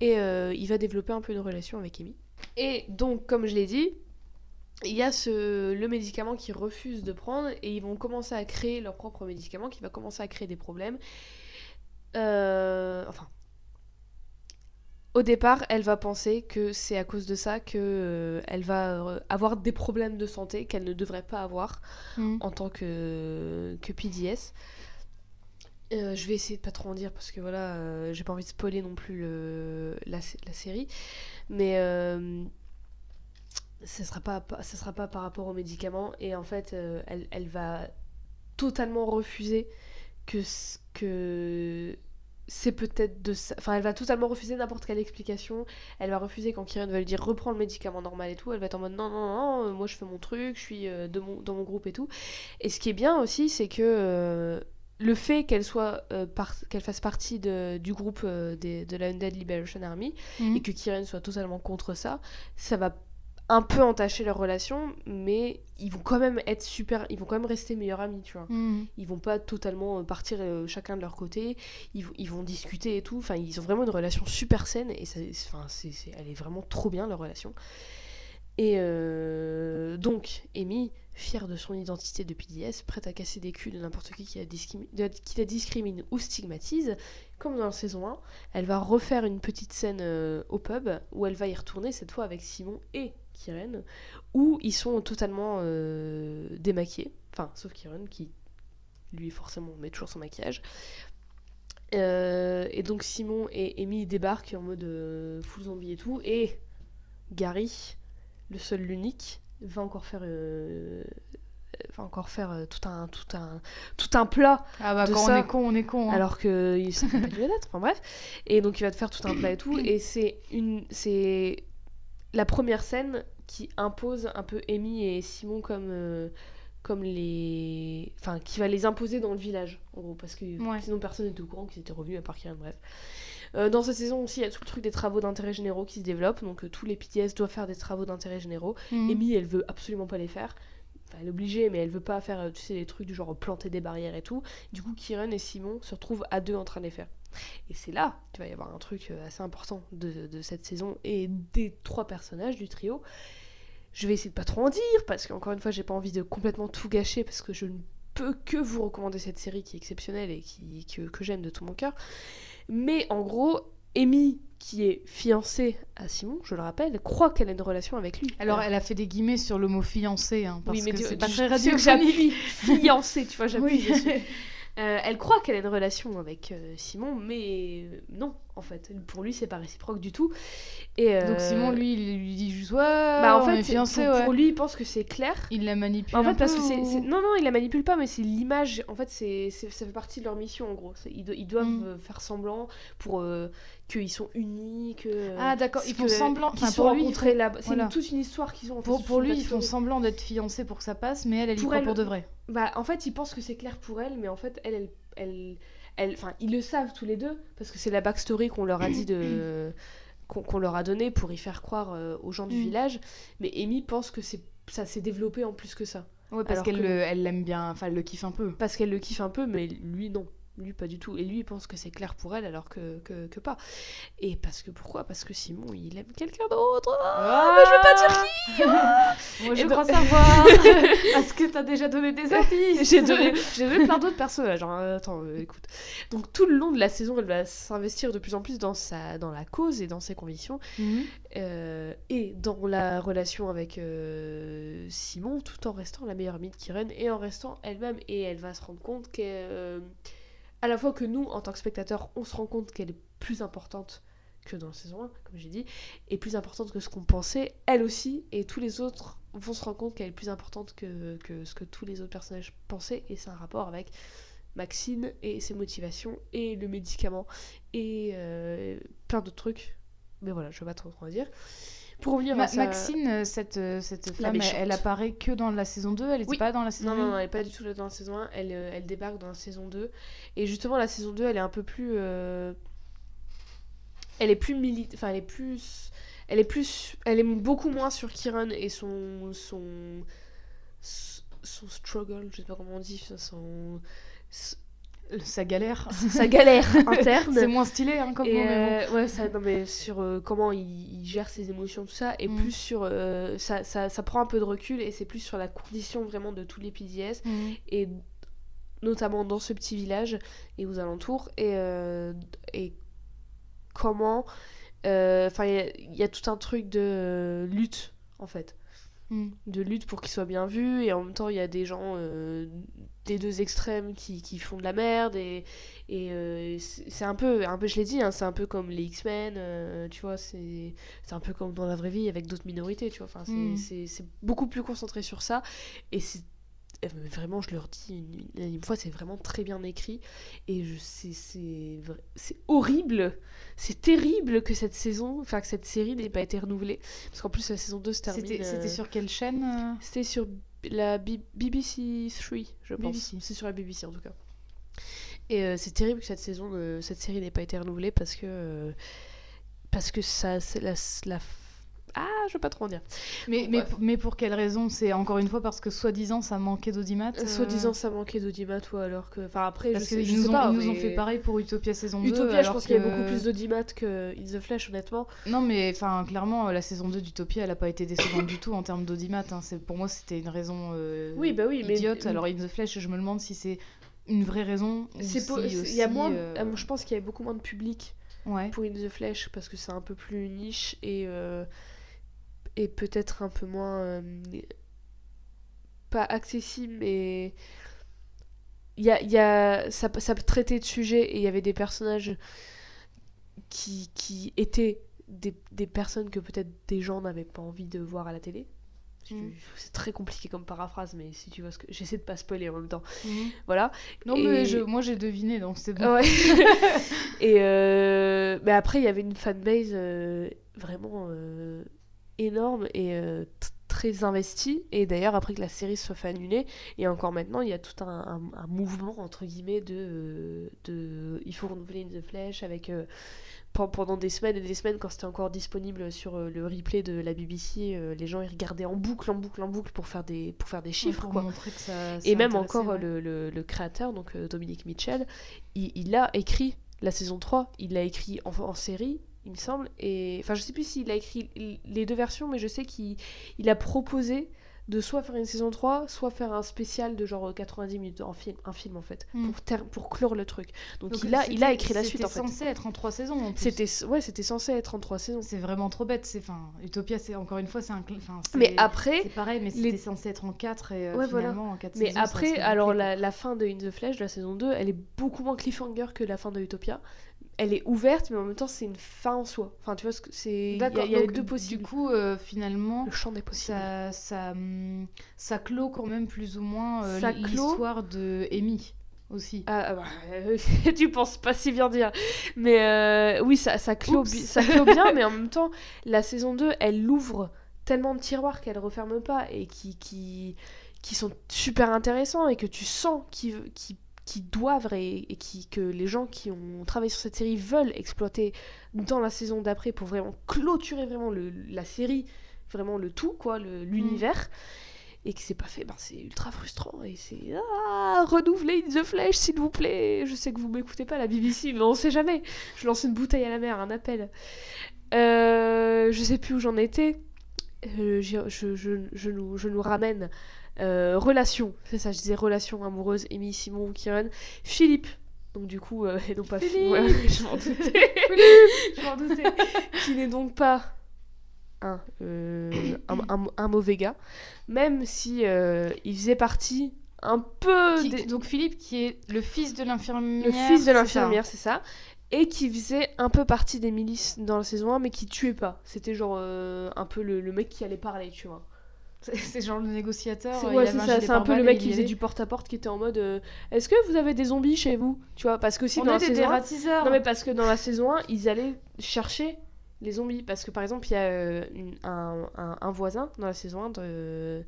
Et euh, il va développer un peu une relation avec Amy. Et donc, comme je l'ai dit, il y a le médicament qu'ils refusent de prendre et ils vont commencer à créer leur propre médicament qui va commencer à créer des problèmes. Euh, enfin, au départ, elle va penser que c'est à cause de ça que euh, elle va euh, avoir des problèmes de santé qu'elle ne devrait pas avoir Mm. en tant que, que PDS. Euh, je vais essayer de pas trop en dire parce que voilà, euh, j'ai pas envie de spoiler non plus le, la, la série. Mais euh, ça sera pas, ça sera pas par rapport aux médicaments. Et en fait, euh, elle, elle va totalement refuser que, que c'est peut-être de ça. Enfin, elle va totalement refuser n'importe quelle explication. Elle va refuser quand Kieran va lui dire reprends le médicament normal et tout. Elle va être en mode non, non, non, euh, moi je fais mon truc, je suis euh, de mon, dans mon groupe et tout. Et ce qui est bien aussi, c'est que euh, le fait qu'elle soit euh, par- qu'elle fasse partie de- du groupe euh, des- de la Undead Liberation Army Mm. et que Kieran soit totalement contre ça, ça va un peu entacher leur relation, mais ils vont quand même être super, ils vont quand même rester meilleurs amis, tu vois. Mm. Ils vont pas totalement euh, partir euh, chacun de leur côté, ils, vont- ils vont discuter et tout. Enfin, ils ont vraiment une relation super saine et ça, enfin, c'est, elle est vraiment trop bien leur relation. Et euh, donc, Amy, fière de son identité de PDS, prête à casser des culs de n'importe qui qui la, qui la discrimine ou stigmatise, comme dans la saison 1, elle va refaire une petite scène euh, au pub où elle va y retourner, cette fois avec Simon et Kiren, où ils sont totalement euh, démaquillés. Enfin, sauf Kiren qui, lui, forcément, met toujours son maquillage. Euh, et donc Simon et Amy débarquent en mode euh, full zombie et tout. Et Gary, le seul, l'unique, va encore faire, euh, va encore faire euh, tout, un, tout, un, tout un plat Ah bah De quand ça, on est con, on est con. hein. alors que il fait pas d'être. Enfin bref. Et donc il va te faire tout un plat et tout. Et c'est une, c'est la première scène qui impose un peu Amy et Simon comme, euh, comme les, enfin qui va les imposer dans le village en gros parce que Ouais. sinon personne n'était au courant qu'ils étaient revenus à part Kiran. Bref. Euh, dans cette saison aussi, il y a tout le truc des travaux d'intérêt généraux qui se développent. Donc euh, tous les PTS doivent faire des travaux d'intérêt généraux. Mhm. Amy, elle veut absolument pas les faire. Enfin, elle est obligée, mais elle veut pas faire, tu sais, les trucs du genre planter des barrières et tout. Du coup, Kiran et Simon se retrouvent à deux en train de les faire. Et c'est là qu'il va y avoir un truc euh, assez important de, de cette saison et des trois personnages du trio. Je vais essayer de pas trop en dire parce qu'encore une fois, j'ai pas envie de complètement tout gâcher parce que je ne peux que vous recommander cette série qui est exceptionnelle et qui, que, que j'aime de tout mon cœur. Mais en gros, Amy, qui est fiancée à Simon, je le rappelle, croit qu'elle a une relation avec lui. Alors elle a fait des guillemets sur le mot fiancé, hein, parce oui, mais que c'est pas très radiophonique. fiancée, tu vois, j'appuie Oui. dessus. Euh, elle croit qu'elle a une relation avec euh, Simon, mais euh, non, en fait. Pour lui, c'est pas réciproque du tout. Et, euh, Donc Simon, lui, il lui dit juste ouais, bah, en fait, est fiancés, pour, ouais. pour lui, il pense que c'est clair. Il la manipule. En un parce peu que c'est. ou- c'est- Non, non, il la manipule pas, mais c'est l'image. En fait, c'est ça fait partie de leur mission, en gros. Ils, do- ils doivent Mm. euh, faire semblant pour euh, qu'ils sont unis, que. Ah d'accord, ils font semblant. Qu'ils sont rencontrés font- là C'est toute une histoire qu'ils ont. pour, pour lui, ils font semblant d'être fiancés pour que ça passe, mais elle, elle y Pour croit pour de vrai. Bah, en fait, ils pensent que c'est clair pour elle, mais en fait, elle, elle, elle, elle- enfin, ils le savent tous les deux parce que c'est la backstory qu'on leur a dit de, qu'on leur a donné pour y faire croire euh, aux gens du Mm. village. Mais Amy pense que c'est, ça s'est développé en plus que ça, Ouais, parce qu'elle que- le- elle l'aime bien, enfin elle le kiffe un peu. parce qu'elle le kiffe un peu, mais lui non. Lui, pas du tout. Et lui, il pense que c'est clair pour elle, alors que, que, que pas. Et parce que pourquoi? Parce que Simon, il aime quelqu'un d'autre. Ah, mais je veux pas dire qui Moi je Et crois donc- savoir Parce que t'as déjà donné des indices J'ai donné, j'ai donné plein d'autres personnages. hein. Attends, euh, écoute. Donc tout le long de la saison, elle va s'investir de plus en plus dans, sa, dans la cause et dans ses convictions. Mhm. euh, et dans la relation avec euh, Simon, tout en restant la meilleure amie de Kiren et en restant elle-même. Et elle va se rendre compte qu'à la fois que nous, en tant que spectateurs, on se rend compte qu'elle est plus importante que dans la saison 1, comme j'ai dit, et plus importante que ce qu'on pensait, elle aussi, et tous les autres vont se rendre compte qu'elle est plus importante que, que ce que tous les autres personnages pensaient, et c'est un rapport avec Maxine et ses motivations, et le médicament, et euh, plein d'autres trucs. Mais voilà, je vais pas trop trop en dire. Pour revenir Ma- à ça... Maxine, euh, cette, euh, cette femme, elle, apparaît que dans la saison 2, elle était Oui. pas dans la saison Non, non, 1 non, elle est pas du tout dans la saison 1, elle, euh, elle débarque dans la saison 2. Et justement, la saison 2, elle est un peu plus. euh, Elle est plus militaire. Enfin, elle est plus. Elle est plus. Elle est beaucoup moins sur Kiran et son. Son. Son struggle, je sais pas comment on dit, son. Sa galère. Sa galère interne. C'est moins stylé hein, comme Et euh, ouais, ça, non, mais sur euh, comment il, il gère ses émotions, tout ça, et Mm. plus sur. euh, ça, ça, ça prend un peu de recul et c'est plus sur la condition vraiment de tous les PDS. Mhm. et notamment dans ce petit village et aux alentours, et, euh, et comment. Enfin, il y a- il y, a tout un truc de lutte, en fait Mhm. de lutte pour qu'il soit bien vu et en même temps il y a des gens euh, des deux extrêmes qui, qui font de la merde et, et euh, c'est un peu un peu je l'ai dit hein, c'est un peu comme les X-Men euh, tu vois c'est un peu comme dans la vraie vie avec d'autres minorités tu vois enfin c'est Mm. beaucoup plus concentré sur ça et c'est vraiment je leur dis une, une- fois c'est vraiment très bien écrit et je c'est horrible c'est terrible que cette saison enfin que cette série n'ait pas été renouvelée parce qu'en plus la saison 2 se termine C'était euh, c'était sur quelle chaîne euh c'était sur la B- BBC 3, je pense. C'est sur la BBC en tout cas. Et euh, c'est terrible que cette saison, euh, cette série n'ait pas été renouvelée parce que euh, parce que ça, c'est la, la- Ah, je veux pas trop en dire. Mais, mais, bref. mais pour quelle raison? C'est encore une fois parce que soi-disant ça manquait d'audimat euh, Soi-disant, ça manquait d'audimat, ou alors que. Enfin, après, Parce je sais, je nous, sais ont, pas. ils nous ont mais- fait pareil pour Utopia saison 2. Utopia, je pense qu'il y a beaucoup plus d'audimat que In the Flesh, honnêtement. Non, mais enfin, clairement, la saison 2 d'Utopia, elle a pas été décevante du tout en termes d'audimat. hein. C'est- Pour moi, c'était une raison euh, Oui, bah oui, mais- idiote. Alors, In the Flesh, je me demande si c'est une vraie raison. C'est si y a moins. euh, euh, Je pense qu'il y avait beaucoup moins de public Ouais. pour In the Flesh parce que c'est un peu plus niche et, euh, et peut-être un peu moins. euh, pas accessible, mais. Il y a, y a, ça, ça traitait de sujets et il y avait des personnages qui, qui étaient des, des personnes que peut-être des gens n'avaient pas envie de voir à la télé. Mm. C'est très compliqué comme paraphrase, mais si tu vois ce que. J'essaie de pas spoiler en même temps. Mhm. Voilà. Non, Et- mais je, moi, j'ai deviné, donc c'est bon. Ouais. et euh, mais après, il y avait une fanbase euh, vraiment euh, énorme et euh, très investie. Et d'ailleurs, après que la série se soit fait annuler, et encore maintenant, il y a tout un, un- un mouvement, entre guillemets, de, euh, de. Il faut renouveler the Flesh avec. euh, pen- pendant des semaines et des semaines, quand c'était encore disponible sur euh, le replay de la BBC, les gens ils regardaient en boucle, en boucle, en boucle pour faire des, pour faire des chiffres. pour quoi. montrer que ça. Et même encore ouais. le, le- le créateur, donc Dominique Mitchell, il, il a écrit la saison 3, il l'a écrit en, en série, il me semble, et enfin je sais plus s'il a écrit les deux versions, mais je sais qu'il il a proposé de soit faire une saison 3, soit faire un spécial de genre 90 minutes, en film, un film en fait, Mm. pour, ter- pour clore le truc. Donc, Donc, il, a, il a écrit la suite en fait. C'était censé être en trois saisons en plus. C'était ouais, c'était censé être en trois saisons. C'est vraiment trop bête. C'est enfin, Utopia, c'est encore une fois, c'est un. enfin, Mais après, C'est pareil, mais les- c'était censé être en 4 et euh, Ouais, voilà. finalement en 4 Mais saisons. après, alors la fin de In the Flesh, de la saison 2, elle est beaucoup moins cliffhanger que la fin de Utopia. Elle est ouverte, mais en même temps, c'est une fin en soi. Enfin, tu vois, c'est. Il y a, y a les donc, deux possibles. Du coup, euh, finalement, le champ des possibles. ça, ça, hum, ça clôt quand même plus ou moins euh, Ça clôt l'histoire de Amy aussi. Ah, ah bah, euh, tu penses pas si bien dire. Mais oui, ça, ça, clôt, ça clôt bien, mais en même temps, la saison 2, elle ouvre tellement de tiroirs qu'elle referme pas et qui, qui, qui sont super intéressants et que tu sens qu'ils qui, qui doivent et, et qui, que les gens qui ont travaillé sur cette série veulent exploiter dans la saison d'après pour vraiment clôturer vraiment le, la série, vraiment le tout, quoi, le- l'univers. Et que c'est pas fait, ben c'est ultra frustrant et c'est ah renouvelez In the Flesh s'il vous plaît. Je sais que vous m'écoutez pas la BBC, mais on sait jamais. Je lance une bouteille à la mer, un appel. Euh, je sais plus où j'en étais. Euh, je, je nous, je nous ramène euh, relation, c'est ça, je disais relation amoureuse, Amy, Simon, Kieran, Philippe. Donc du coup, euh, et non pas Philippe, ouais, je m'en doutais, je m'en doutais, qui n'est donc pas un, euh, un, un- un mauvais gars, même si euh, il faisait partie un peu Qui- des- Donc Philippe, qui est le fils de l'infirmière. le fils de l'infirmière, c'est ça. Et qui faisait un peu partie des milices dans la saison 1, mais qui tuait pas. C'était genre euh, un peu le, le mec qui allait parler, tu vois. C'est- genre le négociateur. C'est il ouais, avait c'est un peu le et mec qui faisait du porte-à-porte qui était en mode euh, Est-ce que vous avez des zombies chez vous Tu vois, parce que On dans la saison 1, ratiseurs. Non, mais parce que dans la saison 1, ils allaient chercher les zombies. Parce que par exemple, il y a euh, une- un, un- un voisin dans la saison 1 de,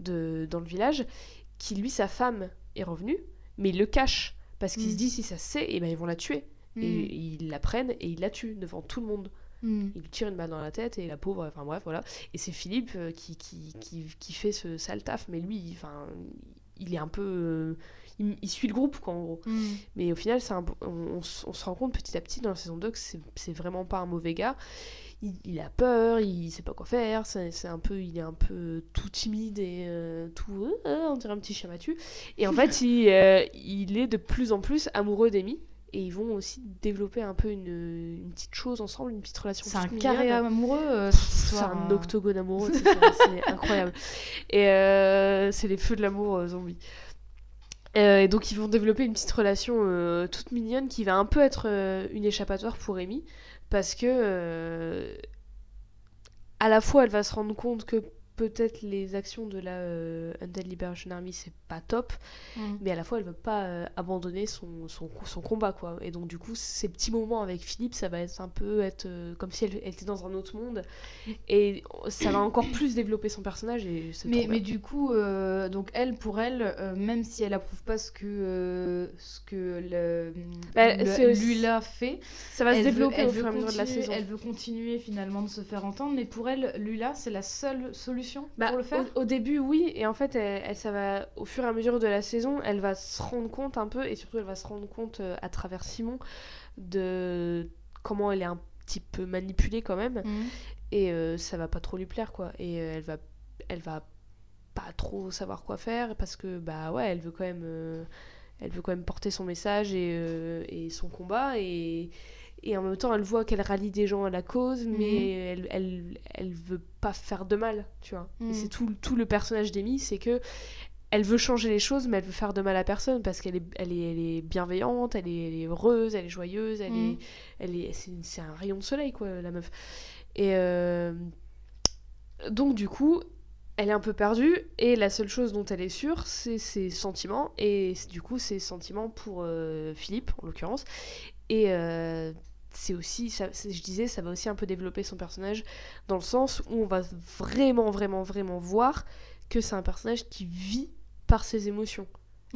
de- dans le village qui, lui, sa femme est revenue, mais il le cache. Parce qu'il Mm. se dit, si ça se sait, eh ben, ils vont la tuer. Mm. Et ils la prennent et ils la tuent devant tout le monde. Mm. Il lui tire une balle dans la tête et la pauvre, enfin bref, voilà. Et c'est Philippe euh, qui, qui, qui, qui fait ce sale taf, mais lui, enfin, il est un peu. euh, il, il suit le groupe, quoi, en gros. Mm. Mais au final, un on, on s- on se rend compte petit à petit dans la saison 2 que c'est vraiment pas un mauvais gars. Il, il a peur, il sait pas quoi faire, c'est un peu, il est un peu tout timide et euh, tout, euh, on dirait un petit chien battu. Et en fait, il, euh, il est de plus en plus amoureux d'Amy. Et ils vont aussi développer un peu une, une petite chose ensemble, une petite relation. C'est un carré amoureux, euh, C'est un hein. octogone amoureux, c'est incroyable. Et euh, c'est les feux de l'amour euh, zombie. Euh, et donc ils vont développer une petite relation toute mignonne qui va un peu être une échappatoire pour Amy parce que à la fois elle va se rendre compte que peut-être les actions de la euh, Undead Liberation Army, c'est pas top, Mm. mais à la fois elle veut pas euh, abandonner son, son, son combat quoi. Et donc du coup ces petits moments avec Philippe, ça va être un peu être euh, comme si elle, elle était dans un autre monde et ça va encore plus développer son personnage et Mais, mais du coup, donc elle, pour elle, même si elle approuve pas ce que, ce que le, Bah, le- Lula fait, ça va se veut- développer au fur et à mesure de la saison. Elle veut continuer finalement de se faire entendre, mais pour elle, Lula, c'est la seule solution Bah, pour le faire. au, au début, oui, et en fait, elle, elle- ça va, au fur et à mesure de la saison, elle va se rendre compte un peu, et surtout, elle va se rendre compte euh, à travers Simon de comment elle est un petit peu manipulée quand même, Mhm. et euh, ça va pas trop lui plaire, quoi. Et euh, elle va, elle va pas trop savoir quoi faire parce que bah ouais, elle veut quand même, elle veut quand même porter son message et, et son combat et et en même temps, elle voit qu'elle rallie des gens à la cause, mais elle, elle, elle veut pas faire de mal, tu vois. Mhm. Et c'est tout, tout le personnage d'Amy, c'est que elle veut changer les choses, mais elle veut faire de mal à personne parce qu'elle est, elle est, elle est bienveillante, elle est, elle est heureuse, elle est joyeuse, elle Mhm. est, elle est, c'est, un rayon de soleil, quoi, la meuf. Et euh, donc, du coup, elle est un peu perdue, et la seule chose dont elle est sûre, c'est ses sentiments, et du coup, ses sentiments pour euh, Philippe, en l'occurrence. Et euh, c'est aussi, je disais, ça va aussi un peu développer son personnage, dans le sens où on va vraiment, vraiment, vraiment voir que c'est un personnage qui vit par ses émotions.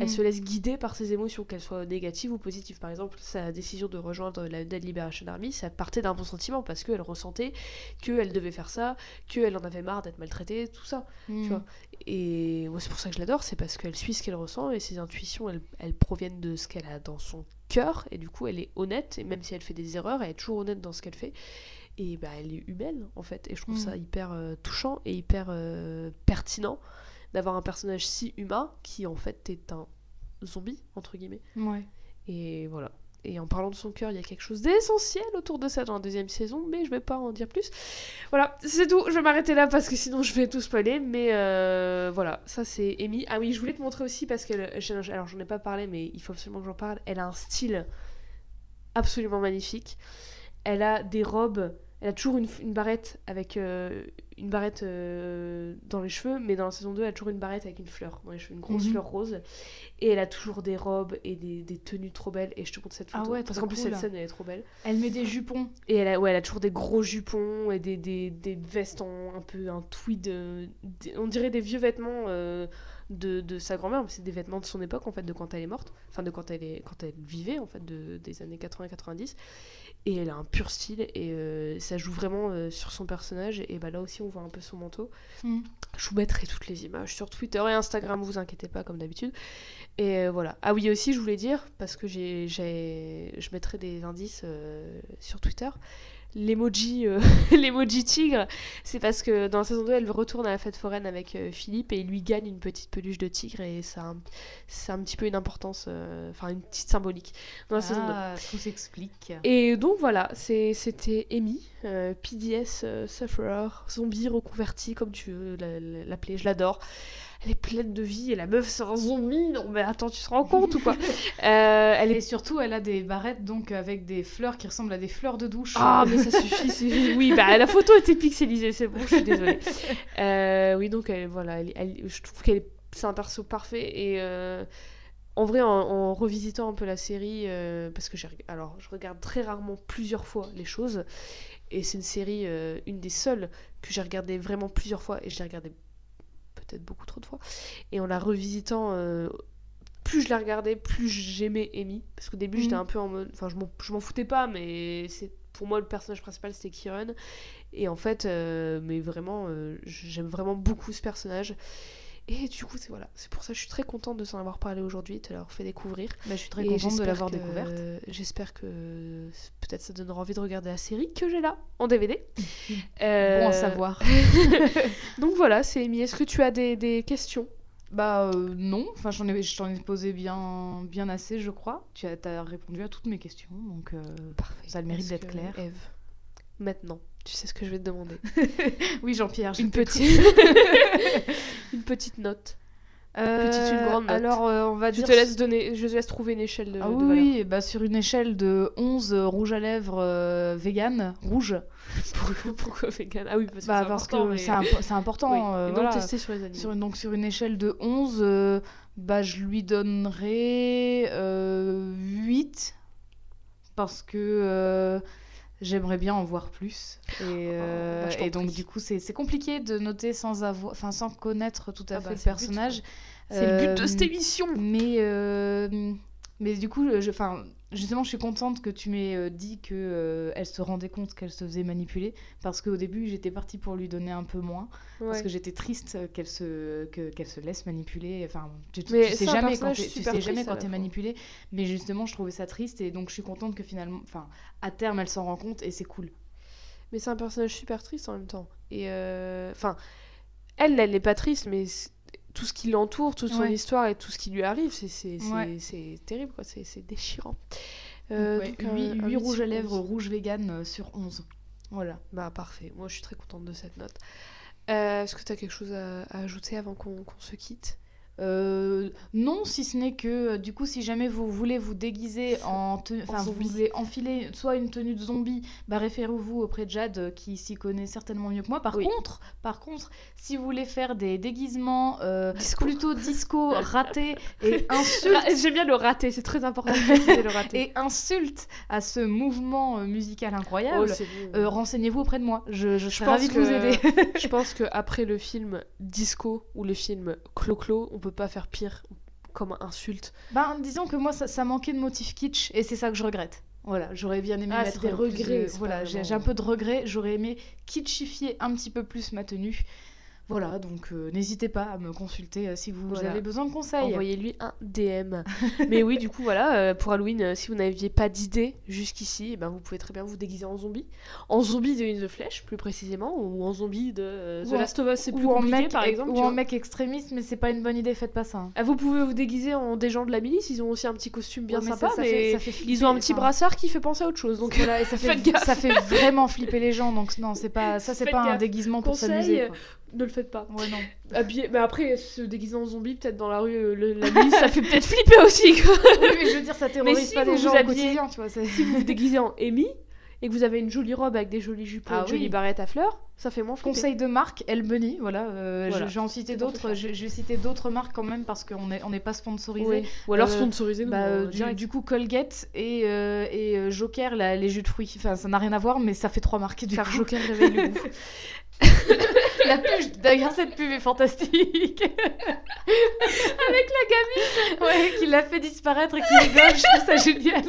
Elle Mm. se laisse guider par ses émotions, qu'elles soient négatives ou positives. Par exemple, sa décision de rejoindre la Dead Liberation Army, ça partait d'un bon sentiment parce qu'elle ressentait qu'elle devait faire ça, qu'elle en avait marre d'être maltraitée, tout ça. Vois. Et moi, c'est pour ça que je l'adore, c'est parce qu'elle suit ce qu'elle ressent et ses intuitions, elles, elles proviennent de ce qu'elle a dans son cœur. Et du coup, elle est honnête, et même si elle fait des erreurs, elle est toujours honnête dans ce qu'elle fait. Et bah, elle est humaine, en fait. Et je trouve Mm. ça hyper euh, touchant et hyper euh, pertinent d'avoir un personnage si humain qui, en fait, est un zombie, entre guillemets. Ouais. Et voilà. Et en parlant de son cœur, il y a quelque chose d'essentiel autour de ça dans la deuxième saison, mais je vais pas en dire plus. Voilà, c'est tout. Je vais m'arrêter là parce que sinon je vais tout spoiler. Mais euh, voilà, ça c'est Amy. Ah oui, je voulais te montrer aussi parce que alors j'en ai pas parlé, mais il faut absolument que j'en parle. Elle a un style absolument magnifique. Elle a des robes. Elle a toujours une, une barrette avec euh, une barrette euh, dans les cheveux, mais dans la saison 2, elle a toujours une barrette avec une fleur dans les cheveux, une grosse Mhm. fleur rose. Et elle a toujours des robes et des, des tenues trop belles. Et je te montre cette Ah photo. ouais, parce qu'en plus, cool. cette scène, elle est trop belle. Elle met des jupons. Et elle a, ouais, elle a toujours des gros jupons et des, des, des vestes en un peu un tweed. euh, on dirait des vieux vêtements de, de sa grand-mère, mais c'est des vêtements de son époque, en fait, de quand elle est morte. Enfin, de quand elle, est, quand elle vivait, en fait, de, des années 80-90. Et elle a un pur style et euh, ça joue vraiment euh, sur son personnage. Et bah là aussi, on voit un peu son manteau. Mhm. Je vous mettrai toutes les images sur Twitter et Instagram, vous inquiétez pas, comme d'habitude. Et euh, voilà. Ah oui, aussi, je voulais dire, parce que j'ai, je mettrai des indices sur Twitter. L'emoji, euh, l'emoji tigre, c'est parce que dans la saison 2, elle retourne à la fête foraine avec euh, Philippe et il lui gagne une petite peluche de tigre et ça a un, c'est un petit peu une importance, euh, enfin une petite symbolique dans la saison 2. Ah, tout s'explique. Et donc voilà, c'était Amy, euh, PDS Sufferer, zombie reconverti, comme tu veux la- la- l'appeler, je l'adore. Elle est pleine de vie et la meuf c'est un zombie, non mais attends, tu te rends compte ou quoi Euh, Elle est... Et surtout, elle a des barrettes donc avec des fleurs qui ressemblent à des fleurs de douche. Ah mais ça suffit, c'est- oui, bah la photo était pixelisée, c'est bon, je suis désolée. Euh, oui, donc elle, voilà, elle- elle- je trouve qu'elle est... c'est un perso parfait et... euh, En vrai, en, en revisitant un peu la série, parce que j'ai, alors je regarde très rarement plusieurs fois les choses, et c'est une série, euh, une des seules que j'ai regardé vraiment plusieurs fois, et je l'ai regardée peut-être beaucoup trop de fois. Et en la revisitant, euh, plus je la regardais, plus j'aimais Amy, parce qu'au début j'étais un peu en mode, enfin je m'en, foutais pas, mais c'est pour moi le personnage principal c'était Kieran, et en fait, euh, mais vraiment, euh, j'aime vraiment beaucoup ce personnage. Et du coup, c'est voilà, c'est pour ça que je suis très contente de s'en avoir parlé aujourd'hui, de te l'avoir fait découvrir. Bah, je suis très Et contente de l'avoir découverte. J'espère que peut-être ça donnera envie de regarder la série que j'ai là en DVD. Bon Euh, à savoir. Donc voilà, c'est Amy. Est-ce que tu as des, des questions? Bah euh, non, enfin j'en ai, je t'en ai posé bien, bien assez, je crois. Tu as, t'as répondu à toutes mes questions, donc euh, Parfait. ça a le mérite d'être clair. Eve, maintenant, tu sais ce que je vais te demander. Oui, Jean-Pierre, je Une petite... Une petite note. Petite, une grande note. Alors, euh, on va Je dire. te laisse donner, je te laisse trouver une échelle de, Ah oui, oui, bah sur une échelle de 11 euh, rouge à lèvres euh, vegan, rouge, Pourquoi, pourquoi vegan? Ah oui, parce que bah, c'est parce important, que mais- c'est impo- c'est important. Oui, euh, et voilà. testé sur les animaux. Sur donc sur une échelle de 11, euh, bah, je lui donnerais euh, 8 parce que euh, j'aimerais bien en voir plus. Et, euh, bah, et donc prie. du coup c'est compliqué de noter sans, avoir, enfin, sans connaître tout à Ah fait bah, le personnage. C'est le but de Euh, cette émission. Mais, euh, mais du coup, je, enfin, justement, je suis contente que tu m'aies euh, dit que euh, elle se rendait compte qu'elle se faisait manipuler, parce qu'au début, j'étais partie pour lui donner un peu moins, parce que j'étais triste qu'elle se, que- qu'elle se laisse manipuler. Enfin, tu, tu- tu sais jamais quand tu sais jamais quand t'es manipulé, mais justement, je trouvais ça triste, et donc je suis contente que finalement, enfin, à terme, elle s'en rend compte, et c'est cool. Mais c'est un personnage super triste en même temps. Et euh, enfin, elle, elle n'est pas triste, mais tout ce qui l'entoure, toute son Ouais. histoire et tout ce qui lui arrive, c'est Ouais. terrible, quoi. C'est déchirant. Euh, Donc, ouais, donc, un- huit- un huit huit rouges à lèvres 11. rouge vegan euh, sur 11. Voilà. Bah parfait. Moi, je suis très contente de cette note. Euh, Est-ce que tu as quelque chose à, à ajouter avant qu'on qu'on se quitte? Euh, non, si ce n'est que euh, du coup, si jamais vous voulez vous déguiser en tenue, enfin, vous voulez enfiler soit une tenue de zombie, bah référez-vous auprès de Jade euh, qui s'y connaît certainement mieux que moi. Par Oui. contre, par contre, si vous voulez faire des déguisements euh, Disco. plutôt disco, ratés et insultes J'aime bien le raté, c'est très important de le raté. et insultes à ce mouvement musical Oh, incroyable, euh, renseignez-vous auprès de moi. Je, je serais ravie de vous que- aider. Je pense qu'après le film Disco ou le film Clo-Clo, on peut pas faire pire comme insulte. Ben, disons que moi, ça, ça manquait de motif kitsch et c'est ça que je regrette. Voilà, j'aurais bien aimé Ah, mettre des plus regrets, de- Voilà, j'ai un peu de regrets. J'aurais aimé kitschifier un petit peu plus ma tenue. Voilà, donc euh, n'hésitez pas à me consulter euh, si vous Voilà. avez besoin de conseils. Envoyez-lui un DM. Mais oui, du coup, voilà, euh, pour Halloween, si vous n'aviez pas d'idée jusqu'ici, eh ben, vous pouvez très bien vous déguiser en zombie. En zombie de Une the Flesh, plus précisément, ou en zombie de The en- Last of Us, c'est plus ou en compliqué, mec, par exemple. ou en vois. mec extrémiste, mais c'est pas une bonne idée, faites pas ça. hein. Ah, vous pouvez vous déguiser en des gens de la milice, ils ont aussi un petit costume bien Ouais, mais sympa, ça- ça mais fait- ça fait ils ont un petit enfin, brassard qui fait penser à autre chose. Donc Voilà, et ça fait, ça fait vraiment flipper les gens, donc non, c'est pas ça, c'est pas un déguisement pour s'amuser. Ne le faites pas. Ouais, non. Habillé- Mais après, se déguiser en zombie, peut-être dans la rue, euh, le- la milice, ça fait peut-être flipper aussi. quoi. Oui, mais je veux dire, ça terrorise si pas les gens au habillez- quotidien, tu vois. c'est- si vous vous déguisez en Amy et que vous avez une jolie robe avec des jolies jupes, Ah une jolie oui. barrette à fleurs, ça fait moins flipper. Conseil de marque, Elbeny, voilà. euh, Voilà. Je, je vais en d'autres. Je, je vais citer d'autres marques quand même parce qu'on n'est on n'est pas sponsorisé. Oui. Ou alors Euh, sponsorisez-nous. Bah, euh, du, coup, Colgate et, euh, et Joker, les jus de fruits. Enfin, ça n'a rien à voir, mais ça fait trois marques du coup. Joker réveille le goût. la pub, d'ailleurs, cette pub est fantastique. Avec la gamine Ouais, qui l'a fait disparaître et qui rigole, je trouve ça génial.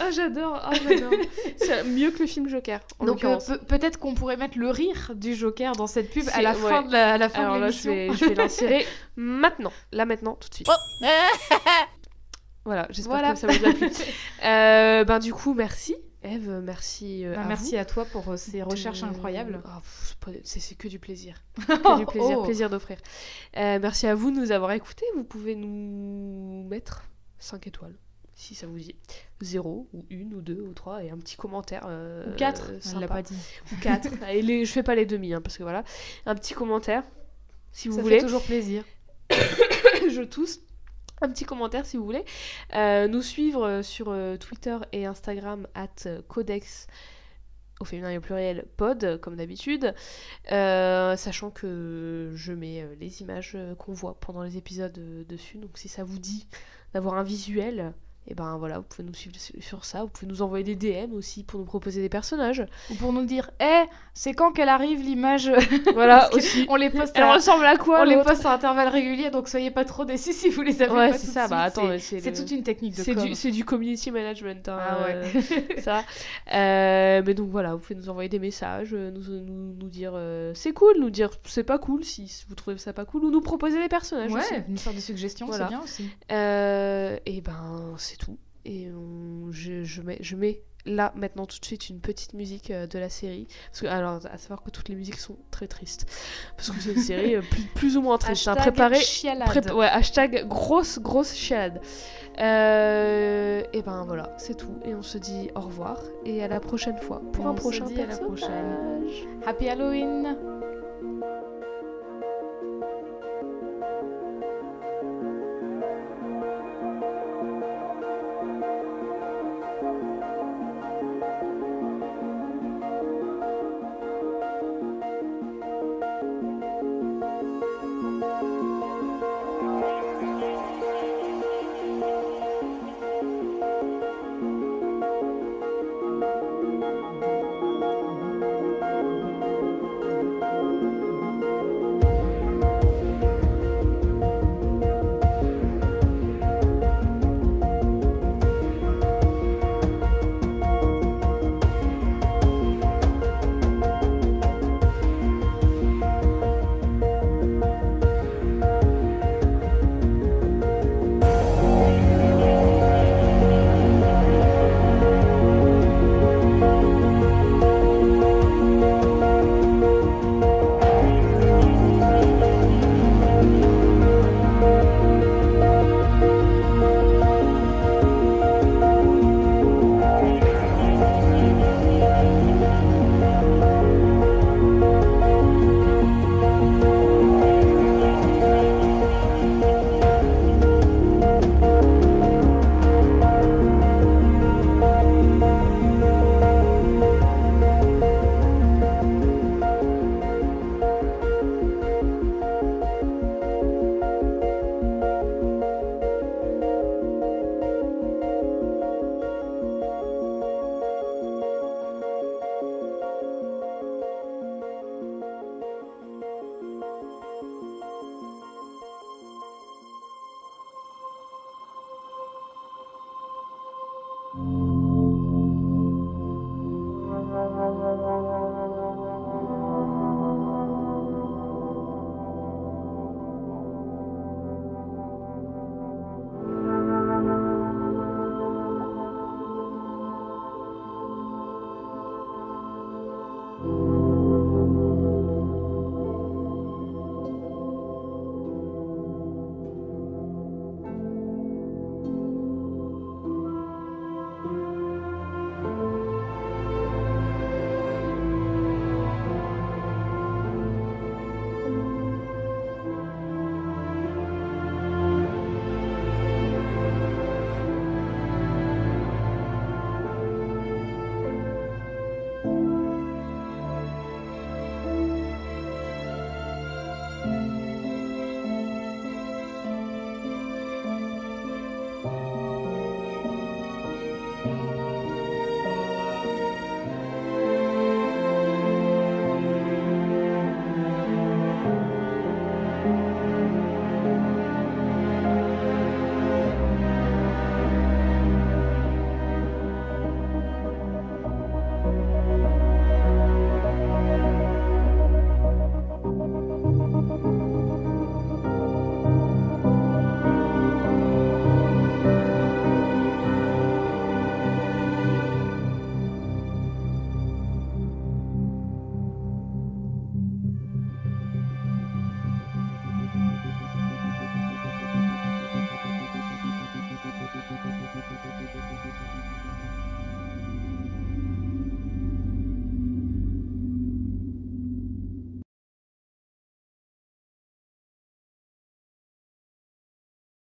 Ah, j'adore. Ah, j'adore. C'est mieux que le film Joker. En Donc, euh, pe- peut-être qu'on pourrait mettre le rire du Joker dans cette pub à la, ouais. fin de la, à la fin Alors de là, je l'émission. vais, je vais l'insérer maintenant. Là, maintenant, tout de suite. Voilà, j'espère Voilà. que ça vous a plu. Euh, ben, du coup, merci. Eve, merci. euh, Bah, à merci vous à toi pour euh, ces de- recherches incroyables. Ah, c'est que du plaisir. Que du plaisir, Oh. plaisir d'offrir. Euh, merci à vous de nous avoir écoutés. Vous pouvez nous mettre 5 étoiles si ça vous dit. 0 ou 1 ou 2 ou 3 et un petit commentaire. euh, Ou 4, euh, elle l'a pas dit. Ou 4. et les, je fais pas les demi hein, parce que voilà. Un petit commentaire si vous Ça voulez. fait toujours plaisir. je tousse. Un petit commentaire si vous voulez. Euh, nous suivre euh, sur euh, Twitter et Instagram at codex au féminin et au pluriel pod comme d'habitude. Sachant que je mets les images qu'on voit pendant les épisodes dessus. Donc si ça vous dit d'avoir un visuel, et ben voilà, vous pouvez nous suivre sur- ça. Vous pouvez nous envoyer des DM aussi pour nous proposer des personnages. Ou pour nous dire, eh, c'est quand qu'elle arrive l'image? Voilà aussi. On les poste Elle à... ressemble à quoi on les poste à intervalles réguliers, donc soyez pas trop déçus si vous les avez Ouais, pas c'est ça. Bah attends, C'est- le- toute une technique de C'est du, c'est du community management. hein, Ah ouais. euh, ça. Euh, mais donc voilà, vous pouvez nous envoyer des messages, euh, nous, nous, nous dire euh, c'est cool, nous dire c'est pas cool si vous trouvez ça pas cool, ou nous proposer des personnages aussi. Ouais, nous faire des suggestions, Voilà. c'est bien aussi. Et ben c'est tout. Et on- je, je mets, je mets là maintenant tout de suite une petite musique euh, de la série. Parce que, alors, à savoir que toutes les musiques sont très tristes. Parce que c'est une série euh, plus, plus ou moins triste. hein. Hashtag Préparé, chialade. Prép- ouais, hashtag grosse, grosse chialade. Euh, et ben voilà, c'est tout. Et on se dit au revoir et à la prochaine fois pour On un se prochain dit à la personnage. prochaine. Happy Halloween